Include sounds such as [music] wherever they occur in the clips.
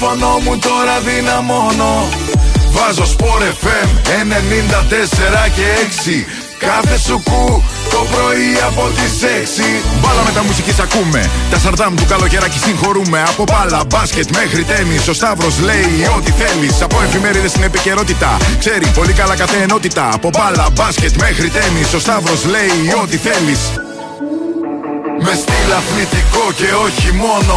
Το ραδιόφωνο μου τώρα δυναμώνω. Βάζω σπορ FM 94 και 6 Κάθε σου κου το πρωί από τις 6 Μπάλα με τα μουσική ακούμε. Τα σαρτάμ του καλοκαιράκι συγχωρούμε. Από μπάλα, μπάσκετ μέχρι τέννη. Ο Σταύρος λέει ό,τι θέλεις. Από εφημερίδες στην επικαιρότητα. Ξέρει πολύ καλά κάθε ενότητα. Από μπάλα, μπάσκετ μέχρι τέννη. Ο Σταύρος λέει ό,τι θέλεις. Με στυλ αθλητικό και όχι μόνο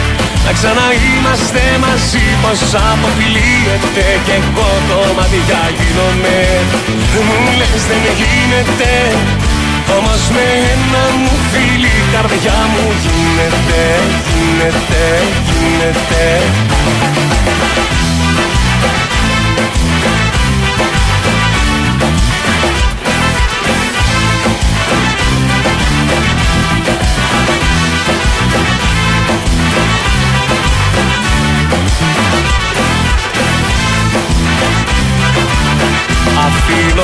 να ξαναείμαστε μαζί πως αποφυλίεται Και εγώ το μάτια γίνομαι. Μου λες δεν γίνεται Όμως με ένα μου φίλη καρδιά μου γίνεται Γίνεται, γίνεται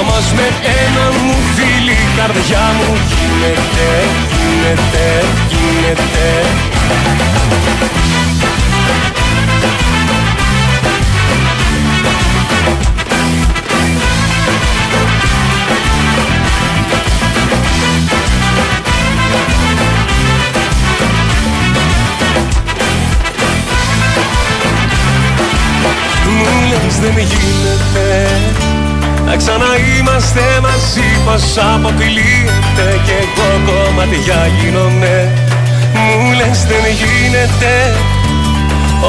Όμως με ένα μου φίλη καρδιά μου. Γίνεται Γίνεται, γίνεται. Δεν γίνεται Να ξαναείμαστε μαζί πως αποφυλίεται Κι εγώ κομματιά γίνομαι. Μου λες δεν γίνεται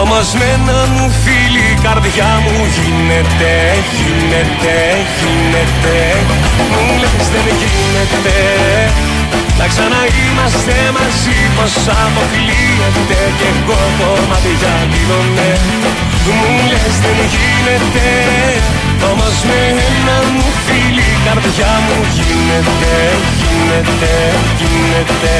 όμως με ένα μου φίλη η καρδιά μου γίνεται, γίνεται, γίνεται. Μου λες δεν γίνεται να ξαναείμαστε μαζί πως αποφυλίεται Κι εγώ κομματιά γίνομαι. Μου λες δεν γίνεται Όμως με ένα μου φίλη η καρδιά μου γίνεται, γίνεται, γίνεται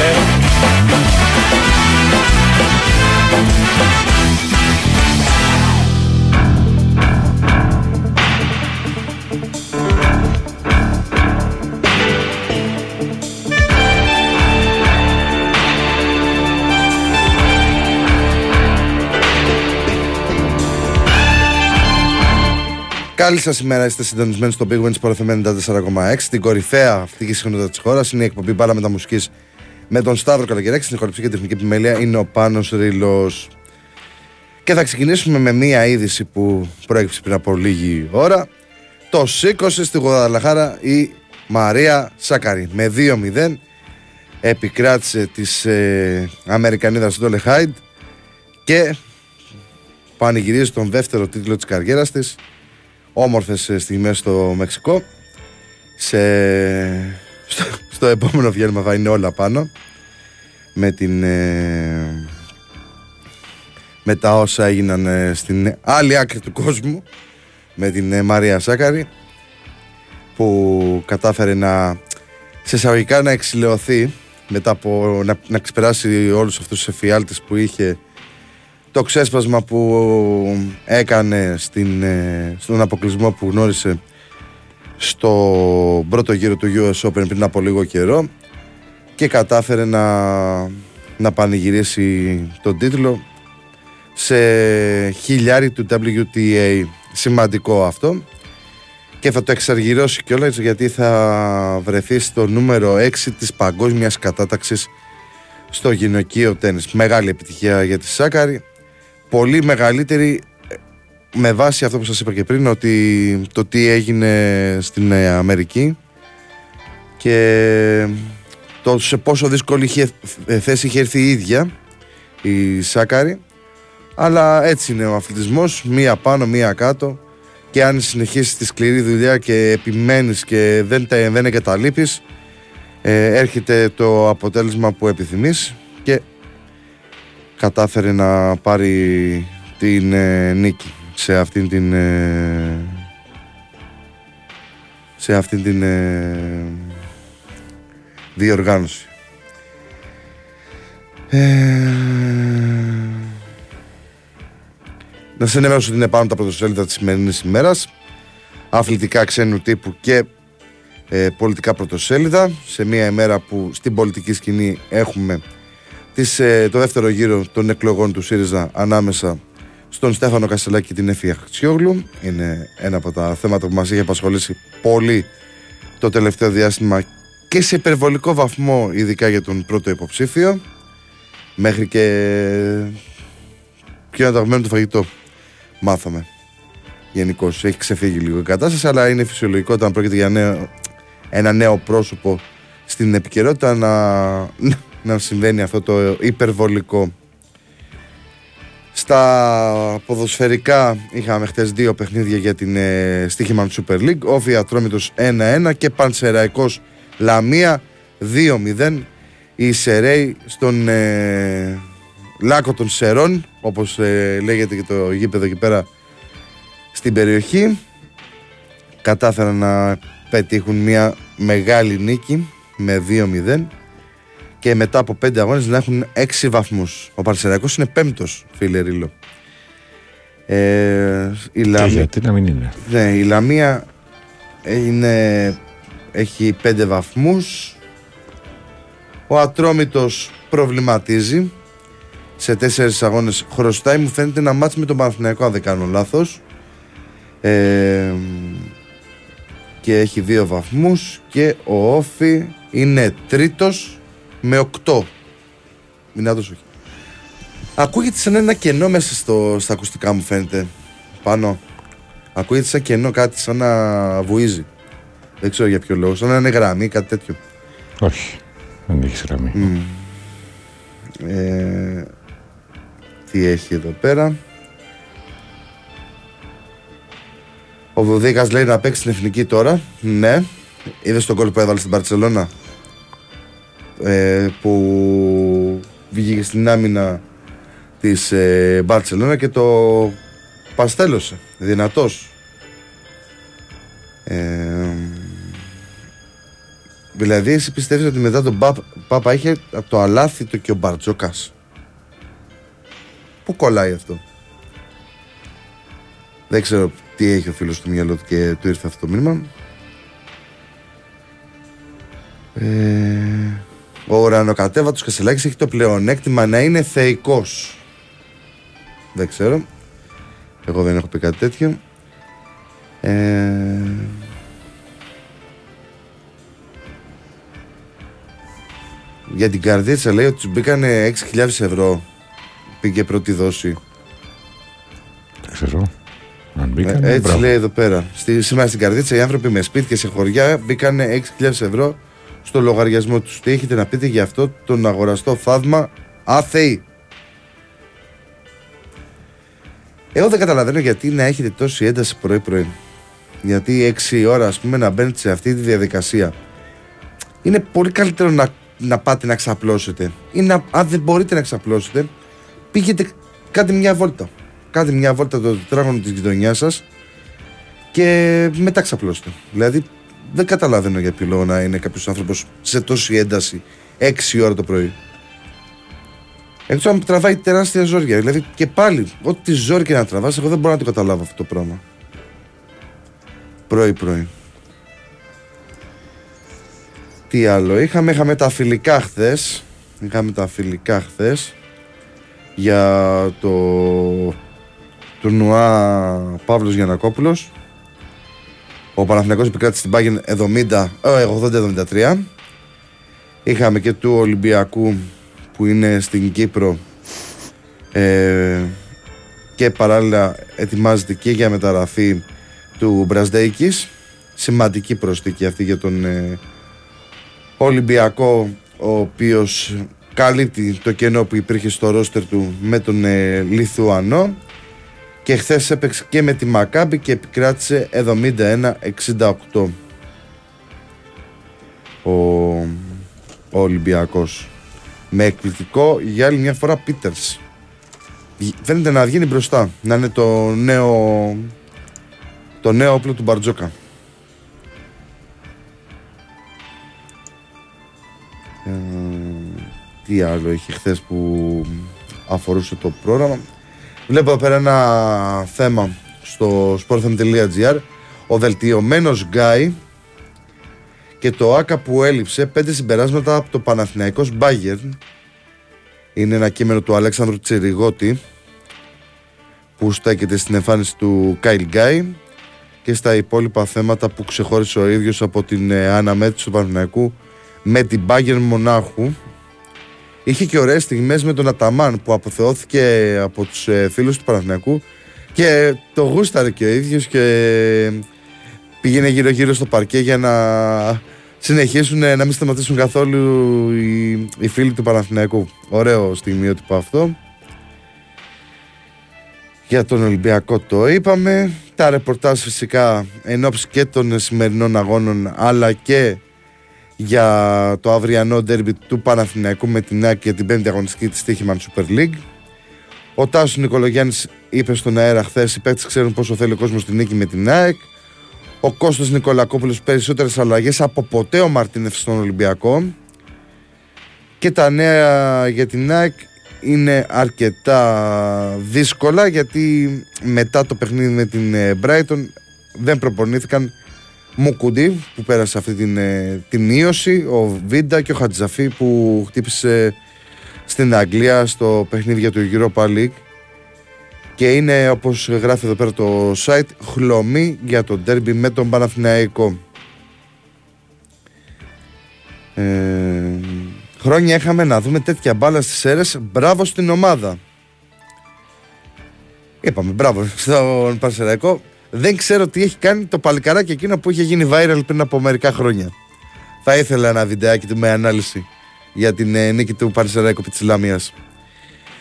Καλή σας ημέρα, είστε συντονισμένοι στο Big Wins Sport FM 94,6. Την κορυφαία αυτή συχνότητα της χώρας είναι η εκπομπή Μπάλα με τα μουσικής με τον Σταύρο Καλογεράκη. Στην χορυψή και τεχνική επιμέλεια είναι ο Πάνος Ρήλο. Και θα ξεκινήσουμε με μία είδηση που προέκυψε πριν από λίγη ώρα. Το σήκωσε στη Γουδαλαχάρα η Μαρία Σάκαρη με 2-0 επικράτησε της ε, Αμερικανίδας Ντόλε Χάιντ και πανηγυρίζει τον δεύτερο τίτλο της καριέρας της όμορφες ε, στιγμές στο Μεξικό. Σε, στο, στο επόμενο βγαίνουμε θα είναι όλα πάνω. Με την ε, με τα όσα έγιναν ε, στην άλλη άκρη του κόσμου. Με την ε, Μαρία Σάκαρη που κατάφερε να σε εισαγωγικά να εξηλαιωθεί μετά από να, να ξεπεράσει όλους αυτούς τους εφιάλτες που είχε το ξέσπασμα που έκανε στην, ε, στον αποκλεισμό που γνώρισε στο πρώτο γύρο του US Open πριν από λίγο καιρό και κατάφερε να, να πανηγυρίσει τον τίτλο σε χιλιάρι του WTA σημαντικό αυτό και θα το εξαργυρώσει κιόλας γιατί θα βρεθεί στο νούμερο 6 της παγκόσμιας κατάταξης στο γυναικείο τέννις. Μεγάλη επιτυχία για τη Σάκαρη. Πολύ μεγαλύτερη με βάση αυτό που σας είπα και πριν ότι το τι έγινε στην Αμερική και το σε πόσο δύσκολη είχε, θέση είχε έρθει η ίδια η Σάκαρη. Αλλά έτσι είναι ο αθλητισμός μία πάνω μία κάτω. Και αν συνεχίσεις τη σκληρή δουλειά και επιμένεις και δεν, δεν εγκαταλείπεις ε, έρχεται το αποτέλεσμα που επιθυμείς. και κατάφερε να πάρει την ε, νίκη σε αυτήν την ε, σε αυτήν την ε, διοργάνωση. Ε, να σας ενημερώσω ότι είναι πάνω τα πρωτοσέλιδα της σημερινής ημέρας. Αθλητικά ξένου τύπου και ε, πολιτικά πρωτοσέλιδα. Σε μια ημέρα που στην πολιτική σκηνή έχουμε τις, ε, το δεύτερο γύρο των εκλογών του ΣΥΡΙΖΑ ανάμεσα στον Στέφανο Κασελάκη και την Εφη Αχτσιόγλου. Είναι ένα από τα θέματα που μας έχει απασχολήσει πολύ το τελευταίο διάστημα και σε υπερβολικό βαθμό ειδικά για τον πρώτο υποψήφιο μέχρι και ποιο είναι το αγαπημένο του φαγητό μάθαμε γενικώς. Έχει ξεφύγει λίγο η κατάσταση, αλλά είναι φυσιολογικό όταν πρόκειται για νέο, ένα νέο πρόσωπο στην επικαιρότητα να, να συμβαίνει αυτό το υπερβολικό. Στα ποδοσφαιρικά είχαμε χθε δύο παιχνίδια για την ε, στοίχημα του Super League. Όφη Ατρόμητος 1-1 και Πανσεραϊκός Λαμία 2-0. Η Σερέη στον ε, Λάκο των Σερών, όπως ε, λέγεται και το γήπεδο εκεί πέρα στην περιοχή. Κατάφεραν να πετύχουν μια μεγάλη νίκη με 2-0 και μετά από 5 αγώνες να έχουν 6 βαθμούς. Ο Παρσεραϊκός είναι πέμπτος, φίλε Ρίλο. Ε, η Λαμ... γιατί να μην είναι; Ναι, η Λαμία είναι... έχει 5 βαθμούς. Ο Ατρόμητος προβληματίζει σε τέσσερις αγώνες χρωστάει. Μου φαίνεται να μάτσει με τον Παναθηναϊκό, αν δεν κάνω λάθος. Ε, και έχει δύο βαθμούς και ο Όφη είναι τρίτος με οκτώ. Μην όχι. Ακούγεται σαν ένα κενό μέσα στο, στα ακουστικά μου φαίνεται. Πάνω. Ακούγεται σαν κενό κάτι σαν να βουίζει. Δεν ξέρω για ποιο λόγο. Σαν να είναι γραμμή, κάτι τέτοιο. Όχι. Δεν έχεις γραμμή. Mm. Ε, τι έχει εδώ πέρα. Ο Βουδίκας λέει να παίξει την εθνική τώρα. Ναι. Είδες τον κόλπο που έβαλε στην Παρσελώνα. Ε, που βγήκε στην άμυνα της ε, και το παστέλωσε. Δυνατός. Ε, δηλαδή εσύ πιστεύεις ότι μετά τον Πάπα είχε το αλάθητο και ο Μπαρτζόκας; Πού κολλάει αυτό; Δεν ξέρω τι έχει ο φίλος του μυαλό του και του ήρθε αυτό το μήνυμα. Ε, ο ουρανοκατέβατος Κασελάκης έχει το πλεονέκτημα να είναι θεϊκός. Δεν ξέρω. Εγώ δεν έχω πει κάτι τέτοιο. Ε, για την καρδίτσα λέει ότι τους μπήκανε 6.000 ευρώ πήγε πρώτη δόση. Δεν ξέρω. Αν μπήκαν. Ε, έτσι μπράβο. λέει εδώ πέρα. Στη, σήμερα στην Καρδίτσα οι άνθρωποι με σπίτια σε χωριά μπήκαν 6.000 ευρώ στο λογαριασμό τους. Τι έχετε να πείτε για αυτό τον αγοραστό θαύμα; Άθεοι. Εγώ δεν καταλαβαίνω γιατί να έχετε τόση ένταση πρωί-πρωί. Γιατί 6 ώρα, ας πούμε, να μπαίνετε σε αυτή τη διαδικασία. Είναι πολύ καλύτερο να, να πάτε να ξαπλώσετε. Ή να, αν δεν μπορείτε να ξαπλώσετε, πήγαινε, κάντε μια βόλτα. Κάντε μια βόλτα το τετράγωνο της γειτονιάς σας και μετά ξαπλώστε. Δηλαδή, δεν καταλαβαίνω για ποιο λόγο να είναι κάποιος άνθρωπος σε τόση ένταση 6 ώρα το πρωί. Εκτός αν τραβάει τεράστια ζόρια. Δηλαδή και πάλι, ό,τι ζόρι και να τραβάς, εγώ δεν μπορώ να το καταλάβω αυτό το πράγμα. Πρωί-πρωί. Τι άλλο; Είχαμε, είχαμε τα φιλικά χθες. Είχαμε τα φιλικά χθες για το τουρνουά Παύλος Γιανακόπουλος ο Παναθηναϊκός επικράτησε στην Πάγεν 70, ε, 80-73 είχαμε και του Ολυμπιακού που είναι στην Κύπρο ε, και παράλληλα ετοιμάζεται και για μεταγραφή του Μπρασδέικης σημαντική προσθήκη αυτή για τον ε, Ολυμπιακό ο οποίος καλύπτει το κενό που υπήρχε στο ρόστερ του με τον ε, Λιθουανό και χθες έπαιξε και με τη Μακάμπη και επικράτησε 71-68 ο, ο Ολυμπιακός. Με εκπληκτικό για άλλη μια φορά Πίτερς. Φαίνεται να βγαίνει μπροστά να είναι το νέο το νέο όπλο του Μπαρτζόκα. Ε, τι άλλο είχε χθες που αφορούσε το πρόγραμμα. Βλέπω εδώ πέρα ένα θέμα στο sportfm.gr ο βελτιωμένος Γκάι και το άκα που έλειψε πέντε συμπεράσματα από το Παναθηναϊκός Bayern. Είναι ένα κείμενο του Αλέξανδρου Τσεριγότη που στέκεται στην εμφάνιση του Κάιλ Γκάι και στα υπόλοιπα θέματα που ξεχώρισε ο ίδιος από την ε, αναμέτρηση του Παναθηναϊκού με την Bayern Μονάχου είχε και ωραίες στιγμές με τον Αταμάν που αποθεώθηκε από τους ε, φίλους του Παναθηναϊκού και το γούσταρε και ο ίδιος και πήγαινε γύρω γύρω στο παρκέ για να συνεχίσουν ε, να μην σταματήσουν καθόλου οι, οι φίλοι του Παναθηναϊκού. Ωραίο στιγμιότυπο αυτό. Για τον Ολυμπιακό το είπαμε. Τα ρεπορτάζ φυσικά εν ώψη και των σημερινών αγώνων αλλά και για το αυριανό ντέρμπι του Παναθηναϊκού με την ΑΕΚ για την πέμπτη αγωνιστική της Τύχημαν Super League. Ο Τάσος Νικολογιάννης είπε στον αέρα χθες: Οι παίκτες ξέρουν πόσο θέλει ο κόσμος την νίκη με την ΑΕΚ. Ο Κώστας Νικολακόπουλος περισσότερες αλλαγές από ποτέ ο Μαρτίνεφ στον Ολυμπιακό. Και τα νέα για την ΑΕΚ είναι αρκετά δύσκολα γιατί μετά το παιχνίδι με την ε, Brighton δεν προπονήθηκαν Μουκουντή που πέρασε αυτή την, ε, την ίωση, ο Βίντα και ο Χατζαφή που χτύπησε στην Αγγλία στο παιχνίδι για το Europa League. Και είναι όπως γράφει εδώ πέρα το site χλωμή για το ντέρμπι με τον Παναθηναϊκό. Ε, χρόνια είχαμε να δούμε τέτοια μπάλα στις αίρες. Μπράβο στην ομάδα. Είπαμε μπράβο στον Παναθηναϊκό δεν ξέρω τι έχει κάνει το παλικαράκι εκείνο που είχε γίνει viral πριν από μερικά χρόνια. Θα ήθελα ένα βιντεάκι του με ανάλυση για την ε, νίκη του Παρισεραϊκού Πιτσιλάμια.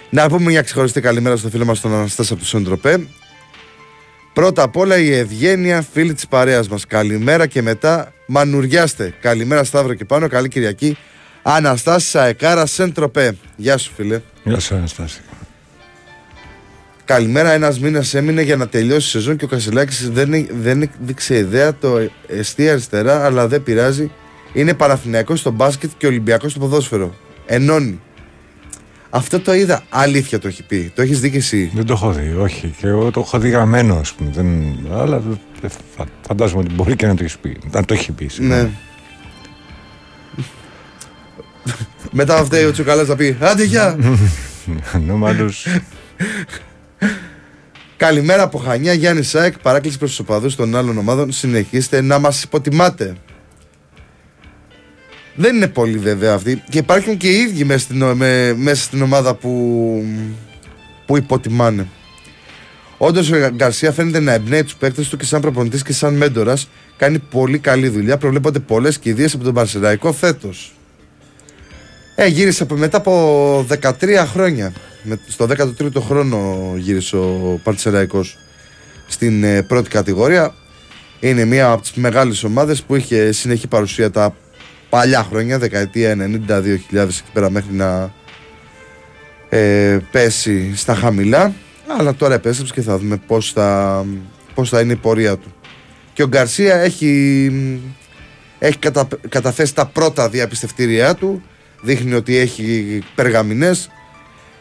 Να πούμε μια ξεχωριστή καλημέρα στο φίλο μας τον Αναστάση από του Σοντροπέ. Πρώτα απ' όλα η ευγένεια φίλη της παρέας μας. Καλημέρα και μετά μανουριάστε. Καλημέρα Σταύρο και πάνω. Καλή Κυριακή. Αναστάση Σαεκάρα Σεντροπέ. Γεια σου φίλε. Γεια σου, Αναστάση. Καλημέρα, ένα μήνα έμεινε για να τελειώσει η σεζόν και ο Κασιλάκη δεν, δεν δείξε ιδέα το εστί αριστερά, αλλά δεν πειράζει. Είναι Παναθηναϊκό στο μπάσκετ και Ολυμπιακό στο ποδόσφαιρο. Ενώνει. Αυτό το είδα. Αλήθεια το έχει πει. Το έχει δει και εσύ. Δεν το έχω δει, όχι. Και εγώ το έχω δει γραμμένο, α πούμε. Δεν... Αλλά δεν φα- φαντάζομαι ότι μπορεί και να το έχει πει. Αν το έχει πει. συγγνώμη. Ναι. Μετά αυτό ο Τσουκαλά θα πει Άντε γεια! Ανώμαλους. Καλημέρα από Χανιά, Γιάννη Σάεκ. Παράκληση προς τους οπαδούς των άλλων ομάδων. Συνεχίστε να μας υποτιμάτε. Δεν είναι πολύ βέβαια αυτοί. Και υπάρχουν και οι ίδιοι μέσα στην, ο- με- μέσα στην ομάδα που, που υποτιμάνε. Όντως ο Γκαρσία φαίνεται να εμπνέει τους παίκτες του και σαν προπονητής και σαν μέντορας. Κάνει πολύ καλή δουλειά. Προβλέπονται πολλές κηδείες από τον Παρσεραϊκό φέτος. Ε, γύρισε από, μετά από 13 χρόνια. Με, στο 13ο χρόνο γύρισε ο Παρσεραϊκό στην ε, πρώτη κατηγορία. Είναι μία από τις μεγάλες ομάδες που είχε συνεχή παρουσία τα παλιά χρόνια, δεκαετία 90-2000 εκεί πέρα μέχρι να ε, πέσει στα χαμηλά. Αλλά τώρα επέστρεψε και θα δούμε πώς θα, πώς θα είναι η πορεία του. Και ο Γκαρσία έχει, έχει κατα, καταθέσει τα πρώτα διαπιστευτήριά του. Δείχνει ότι έχει περγαμηνές.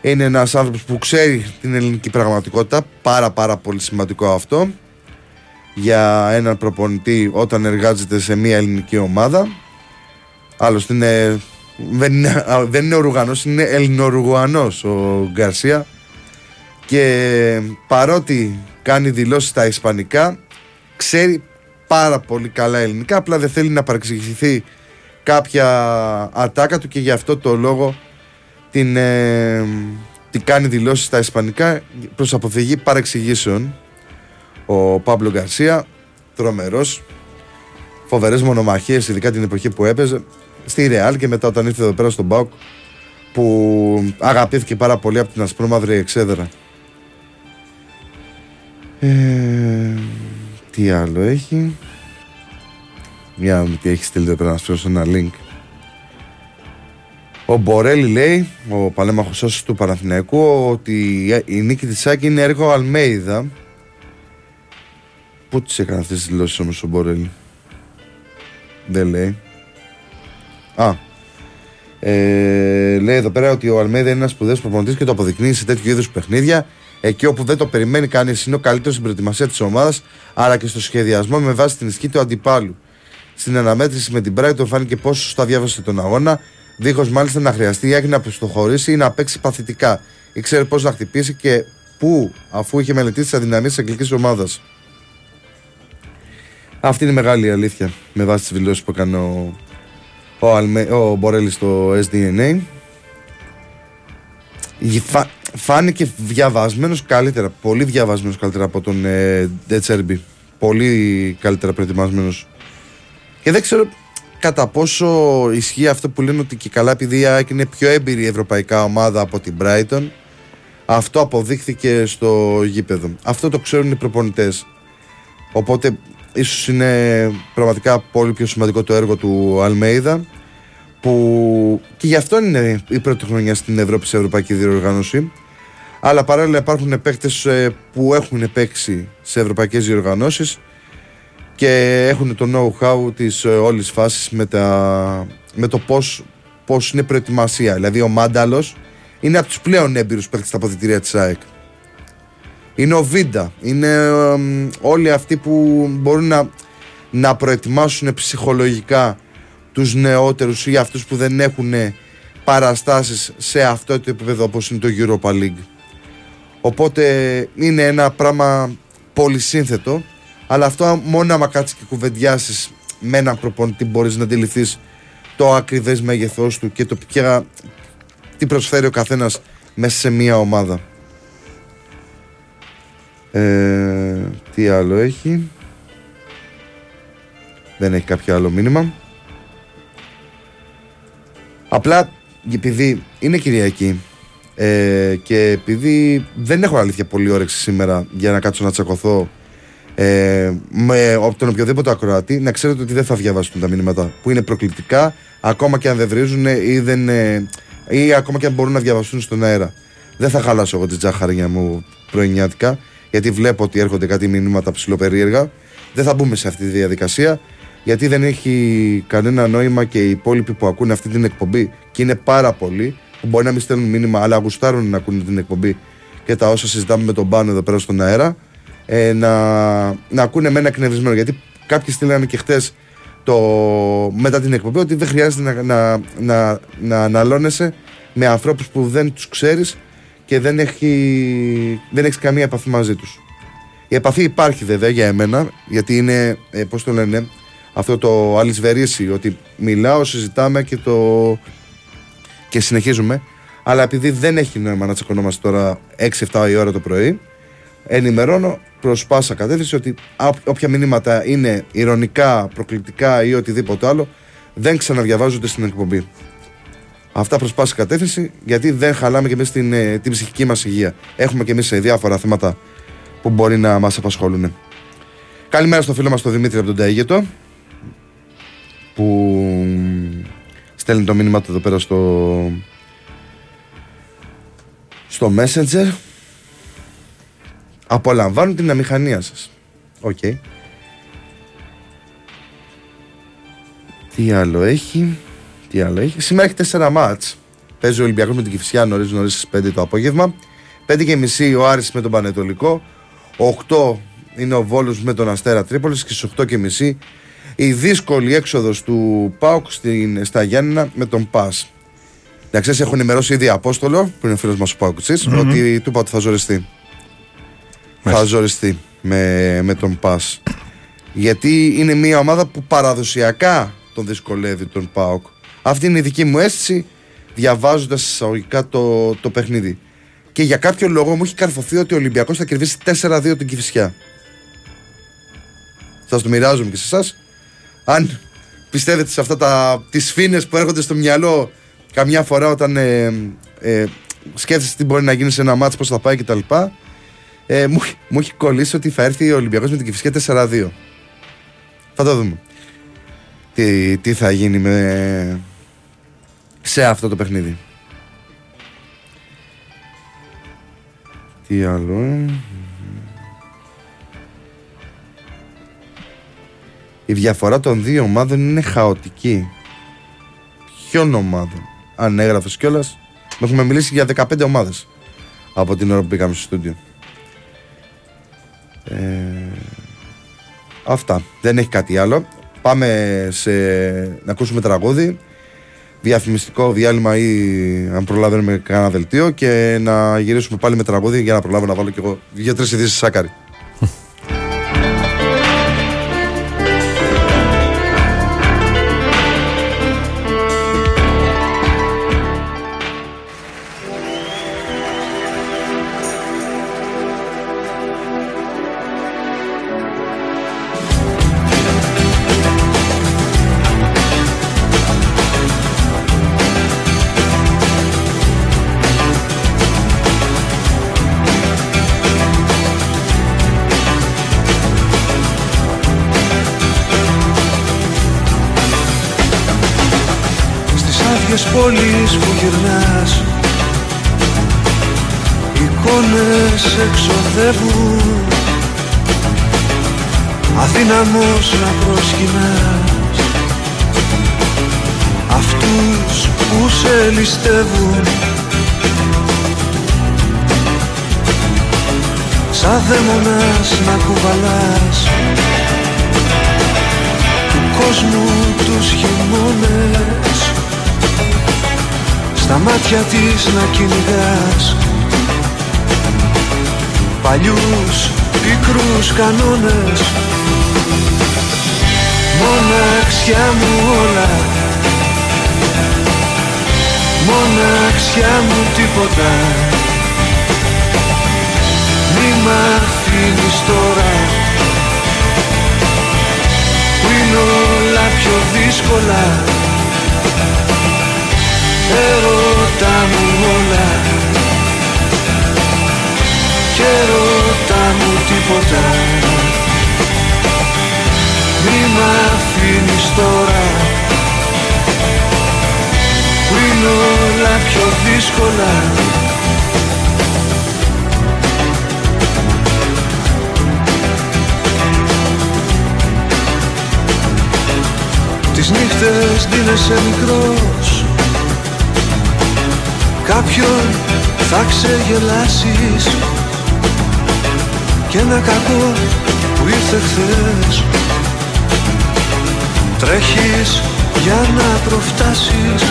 Είναι ένας άνθρωπος που ξέρει την ελληνική πραγματικότητα. Πάρα πάρα πολύ σημαντικό αυτό. Για έναν προπονητή όταν εργάζεται σε μια ελληνική ομάδα. Άλλωστε είναι, δεν είναι, δεν είναι Ορουγανός, είναι Ελληνορουγανός ο Γκαρσία και παρότι κάνει δηλώσεις στα ισπανικά ξέρει πάρα πολύ καλά ελληνικά απλά δεν θέλει να παρεξηγηθεί κάποια ατάκα του και γι' αυτό το λόγο την, ε, την κάνει δηλώσεις στα ισπανικά προς αποφυγή παρεξηγήσεων ο Παύλο Γκαρσία τρομερός φοβερές μονομαχίες ειδικά την εποχή που έπαιζε στη Ρεάλ και μετά όταν ήρθε εδώ πέρα στον Μπάουκ που αγαπήθηκε πάρα πολύ από την ασπρόμαυρη εξέδρα ε, τι άλλο έχει; Μια τι έχει στείλει εδώ να σου ένα link. Ο Μπορέλη λέει, ο παλέμαχος του Παναθηναϊκού, ότι η νίκη της Σάκη είναι έργο Αλμέιδα. Πού τις έκανε αυτές τις δηλώσεις όμως ο Μπορέλη; Δεν λέει. Α, ε, λέει εδώ πέρα ότι ο Αλμέιδα είναι ένας σπουδαίος προπονητής και το αποδεικνύει σε τέτοιου είδους παιχνίδια. Εκεί όπου δεν το περιμένει κανείς, είναι ο καλύτερος στην προετοιμασία της ομάδας, αλλά και στο σχεδιασμό με βάση την ισχύ του αντιπάλου. Στην αναμέτρηση με την Brighton φάνηκε πόσο σωστά διάβασε τον αγώνα, δίχως μάλιστα να χρειαστεί ή να προστοχωρήσει ή να παίξει παθητικά. Ήξερε πώς να χτυπήσει και πού, αφού είχε μελετήσει τις αδυναμίες της αγγλικής ομάδας. Αυτή είναι η μεγάλη αλήθεια με βάση τις δηλώσεις που έκανε ο, ο, Αλμε, ο Μπορέλης στο SDNA φάνηκε διαβασμένος καλύτερα. Πολύ διαβασμένος καλύτερα από τον ε, Ντετσέρμπι. Πολύ καλύτερα προετοιμασμένος. Και δεν ξέρω κατά πόσο ισχύει αυτό που λένε ότι και καλά επειδή είναι πιο έμπειρη ευρωπαϊκά ομάδα από την Brighton αυτό αποδείχθηκε στο γήπεδο. Αυτό το ξέρουν οι προπονητές. Οπότε ίσως είναι πραγματικά πολύ πιο σημαντικό το έργο του Αλμέιδα που και γι' αυτό είναι η πρώτη χρονιά στην Ευρώπη σε ευρωπαϊκή διοργάνωση. Αλλά παράλληλα υπάρχουν παίκτες ε, που έχουν παίξει σε ευρωπαϊκές διοργανώσεις και έχουν το know-how της ε, όλης φάσης με, με το πώς, πώς είναι προετοιμασία. Δηλαδή ο Μάνταλος είναι από τους πλέον έμπειρους παίκτες στα αποδητήρια της ΑΕΚ. Είναι ο Βίντα, είναι όλοι αυτοί που μπορούν να, να προετοιμάσουν ψυχολογικά τους νεότερους ή αυτούς που δεν έχουν παραστάσεις σε αυτό το επίπεδο όπως είναι το Europa League. Οπότε είναι ένα πράγμα πολύ σύνθετο, αλλά αυτό μόνο άμα κάτσεις και κουβεντιάσεις με έναν προπονητή μπορείς να αντιληφθείς το ακριβές μέγεθός του και το ποια, τι προσφέρει ο καθένας μέσα σε μία ομάδα. Ε, τι άλλο έχει; Δεν έχει κάποιο άλλο μήνυμα. Απλά επειδή είναι Κυριακή ε, και επειδή δεν έχω αλήθεια πολύ όρεξη σήμερα για να κάτσω να τσακωθώ ε, με τον οποιοδήποτε ακροατή, να ξέρετε ότι δεν θα διαβάσουν τα μηνύματα που είναι προκλητικά, ακόμα και αν δεν βρίζουν ή, δεν, ε, ή ακόμα και αν μπορούν να διαβαστούν στον αέρα. Δεν θα χαλάσω εγώ την τζάχαρια μου πρωινιάτικα, γιατί βλέπω ότι έρχονται κάτι μηνύματα ψηλοπερίεργα. Δεν θα μπούμε σε αυτή τη διαδικασία γιατί δεν έχει κανένα νόημα και οι υπόλοιποι που ακούνε αυτή την εκπομπή και είναι πάρα πολλοί που μπορεί να μην στέλνουν μήνυμα αλλά γουστάρουν να ακούνε την εκπομπή και τα όσα συζητάμε με τον πάνω εδώ πέρα στον αέρα ε, να, να ακούνε με ένα εκνευρισμένο γιατί κάποιοι στείλανε και χτες μετά την εκπομπή ότι δεν χρειάζεται να, να, να, να αναλώνεσαι με ανθρώπους που δεν τους ξέρεις και δεν έχει, δεν έχεις καμία επαφή μαζί τους. Η επαφή υπάρχει βέβαια για εμένα, γιατί είναι, ε, πώς το λένε, αυτό το αλυσβερίσι ότι μιλάω, συζητάμε και το και συνεχίζουμε αλλά επειδή δεν έχει νόημα να τσακωνόμαστε τώρα 6-7 η ώρα το πρωί ενημερώνω προς πάσα κατεύθυνση ότι α- όποια μηνύματα είναι ηρωνικά, προκλητικά ή οτιδήποτε άλλο δεν ξαναδιαβάζονται στην εκπομπή. Αυτά προς πάσα κατεύθυνση γιατί δεν χαλάμε και εμείς την, ε, την ψυχική μας υγεία. Έχουμε και εμείς διάφορα θέματα που μπορεί να μας απασχολούν. Καλημέρα στο φίλο μας τον Δημήτρη από τον Ταίγετο που στέλνει το μήνυμα του εδώ πέρα στο, στο Messenger. Απολαμβάνουν την αμηχανία σας. Οκ. Τι άλλο έχει. Τι άλλο έχει. Σήμερα έχει 4 ματς. Παίζει ο Ολυμπιακός με την Κηφισιά νωρίς νωρίς στις 5 το απόγευμα. 5 και μισή ο Άρης με τον Παναιτωλικό. 8 είναι ο Βόλος με τον Αστέρα Τρίπολης και στις 8 και μισή η δύσκολη έξοδος του ΠΑΟΚ στην, στα Γιάννηνα με τον ΠΑΣ. Να ξέρεις, έχω ενημερώσει ήδη Απόστολο, που είναι φίλος μας ο παοκτσής ότι του είπα ότι θα ζοριστεί. Θα ζοριστεί με, με τον ΠΑΣ. Γιατί είναι μια ομάδα που παραδοσιακά τον δυσκολεύει τον ΠΑΟΚ. Αυτή είναι η δική μου αίσθηση διαβάζοντας εισαγωγικά το, το παιχνίδι. Και για κάποιο λόγο μου έχει καρφωθεί ότι ο Ολυμπιακός θα κερδίσει 4-2 την Κυφυσιά. Σας το μοιράζομαι και σε εσάς. Αν πιστεύετε σε αυτά τα, τις φίνες που έρχονται στο μυαλό καμιά φορά όταν ε, ε, σκέφτεσαι τι μπορεί να γίνει σε ένα μάτς, πώς θα πάει κτλ. Ε, μου, μου έχει κολλήσει ότι θα έρθει ο Ολυμπιακός με την Κυφυσιά 4-2. Θα το δούμε. Τι, τι θα γίνει με, σε αυτό το παιχνίδι. Τι άλλο. ε; Η διαφορά των δύο ομάδων είναι χαοτική. Ποιον ομάδων; Αν έγραφες κιόλας, έχουμε μιλήσει για 15 ομάδες από την ώρα που πήγαμε στο στούντιο. Ε, αυτά. Δεν έχει κάτι άλλο. Πάμε σε, να ακούσουμε τραγούδι. Διαφημιστικό διάλειμμα ή αν προλαβαίνουμε κανένα δελτίο και να γυρίσουμε πάλι με τραγούδι για να προλάβω να βάλω κι εγώ δύο-τρεις ειδήσεις σάκαρη. Εικόνες εξοδεύουν. Αδύναμος να προσκυνάς Αυτούς που σε ληστεύουν. Σαν δαίμονας να κουβαλάς Του κόσμου τους χειμώνες. Στα μάτια της να κυνηγάς Παλιούς πικρούς κανόνες. Μοναξιά μου όλα. Μοναξιά μου τίποτα. Μη μ' αφήνεις τώρα. Που είναι όλα πιο δύσκολα. Ερώτα μου όλα. Και ερώτα μου τίποτα Μη μ' αφήνεις τώρα. Που είναι όλα πιο δύσκολα. Τις νύχτες δίνεσαι μικρός. Κάποιον θα ξεγελάσεις Κι ένα κακό που ήρθε χθες. Τρέχεις για να προφτάσεις.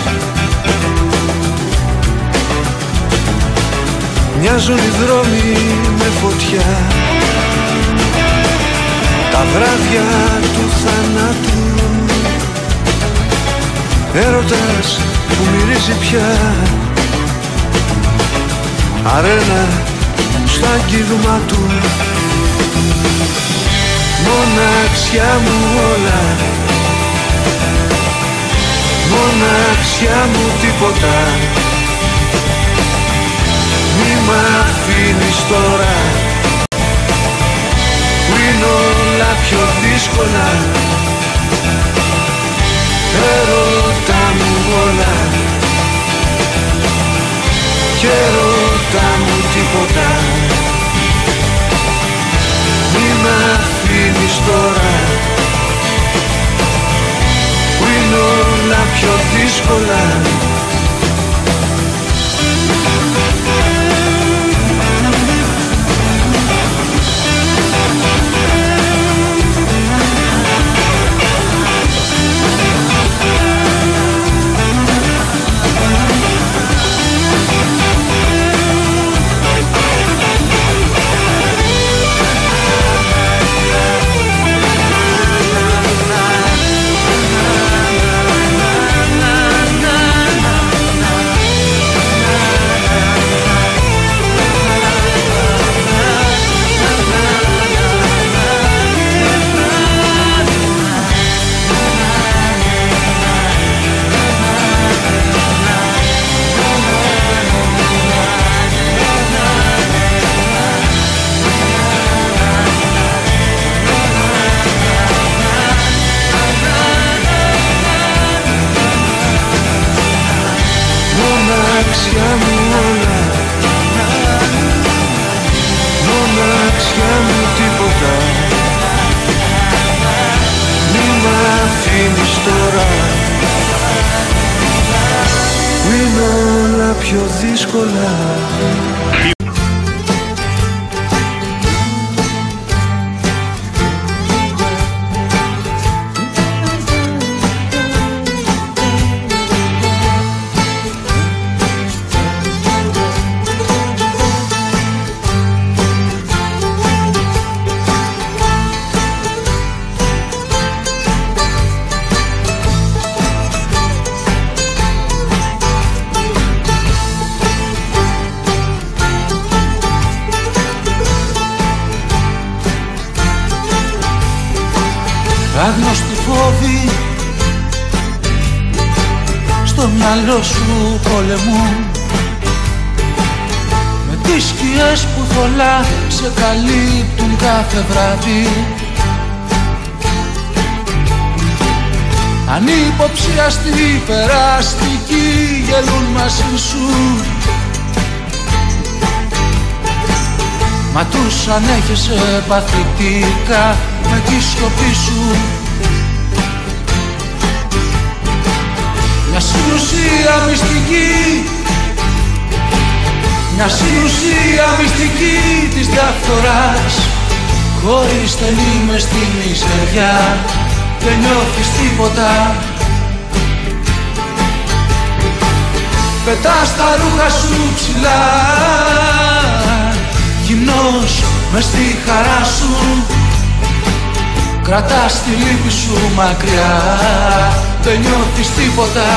Μοιάζουν οι δρόμοι με φωτιά. Τα βράδια του θανάτου. Έρωτας που μυρίζει πια. Αρένα στα κύδμα του. Μοναξιά μου όλα. Μοναξιά μου τίποτα. Μη μ' αφήνεις τώρα. Που είναι όλα πιο δύσκολα. Ερώτα μου όλα. Και ρώτα μου τίποτα. Μη μ' αφήνεις τώρα. Που είναι όλα πιο δύσκολα κάθε βράδυ Ανυποψιαστοί περαστικοί γελούν μαζί σου. Μα τους ανέχεσαι παθητικά με τη σιωπή σου. Μια συνουσία μυστική Μια συνουσία μυστική της διαφθοράς Χωρίς στενή μες στη μιζεριά Δεν νιώθεις τίποτα. Πετάς τα ρούχα σου ψηλά. Γυμνός μες στη χαρά σου. Κρατάς τη λύπη σου μακριά. Δεν νιώθεις τίποτα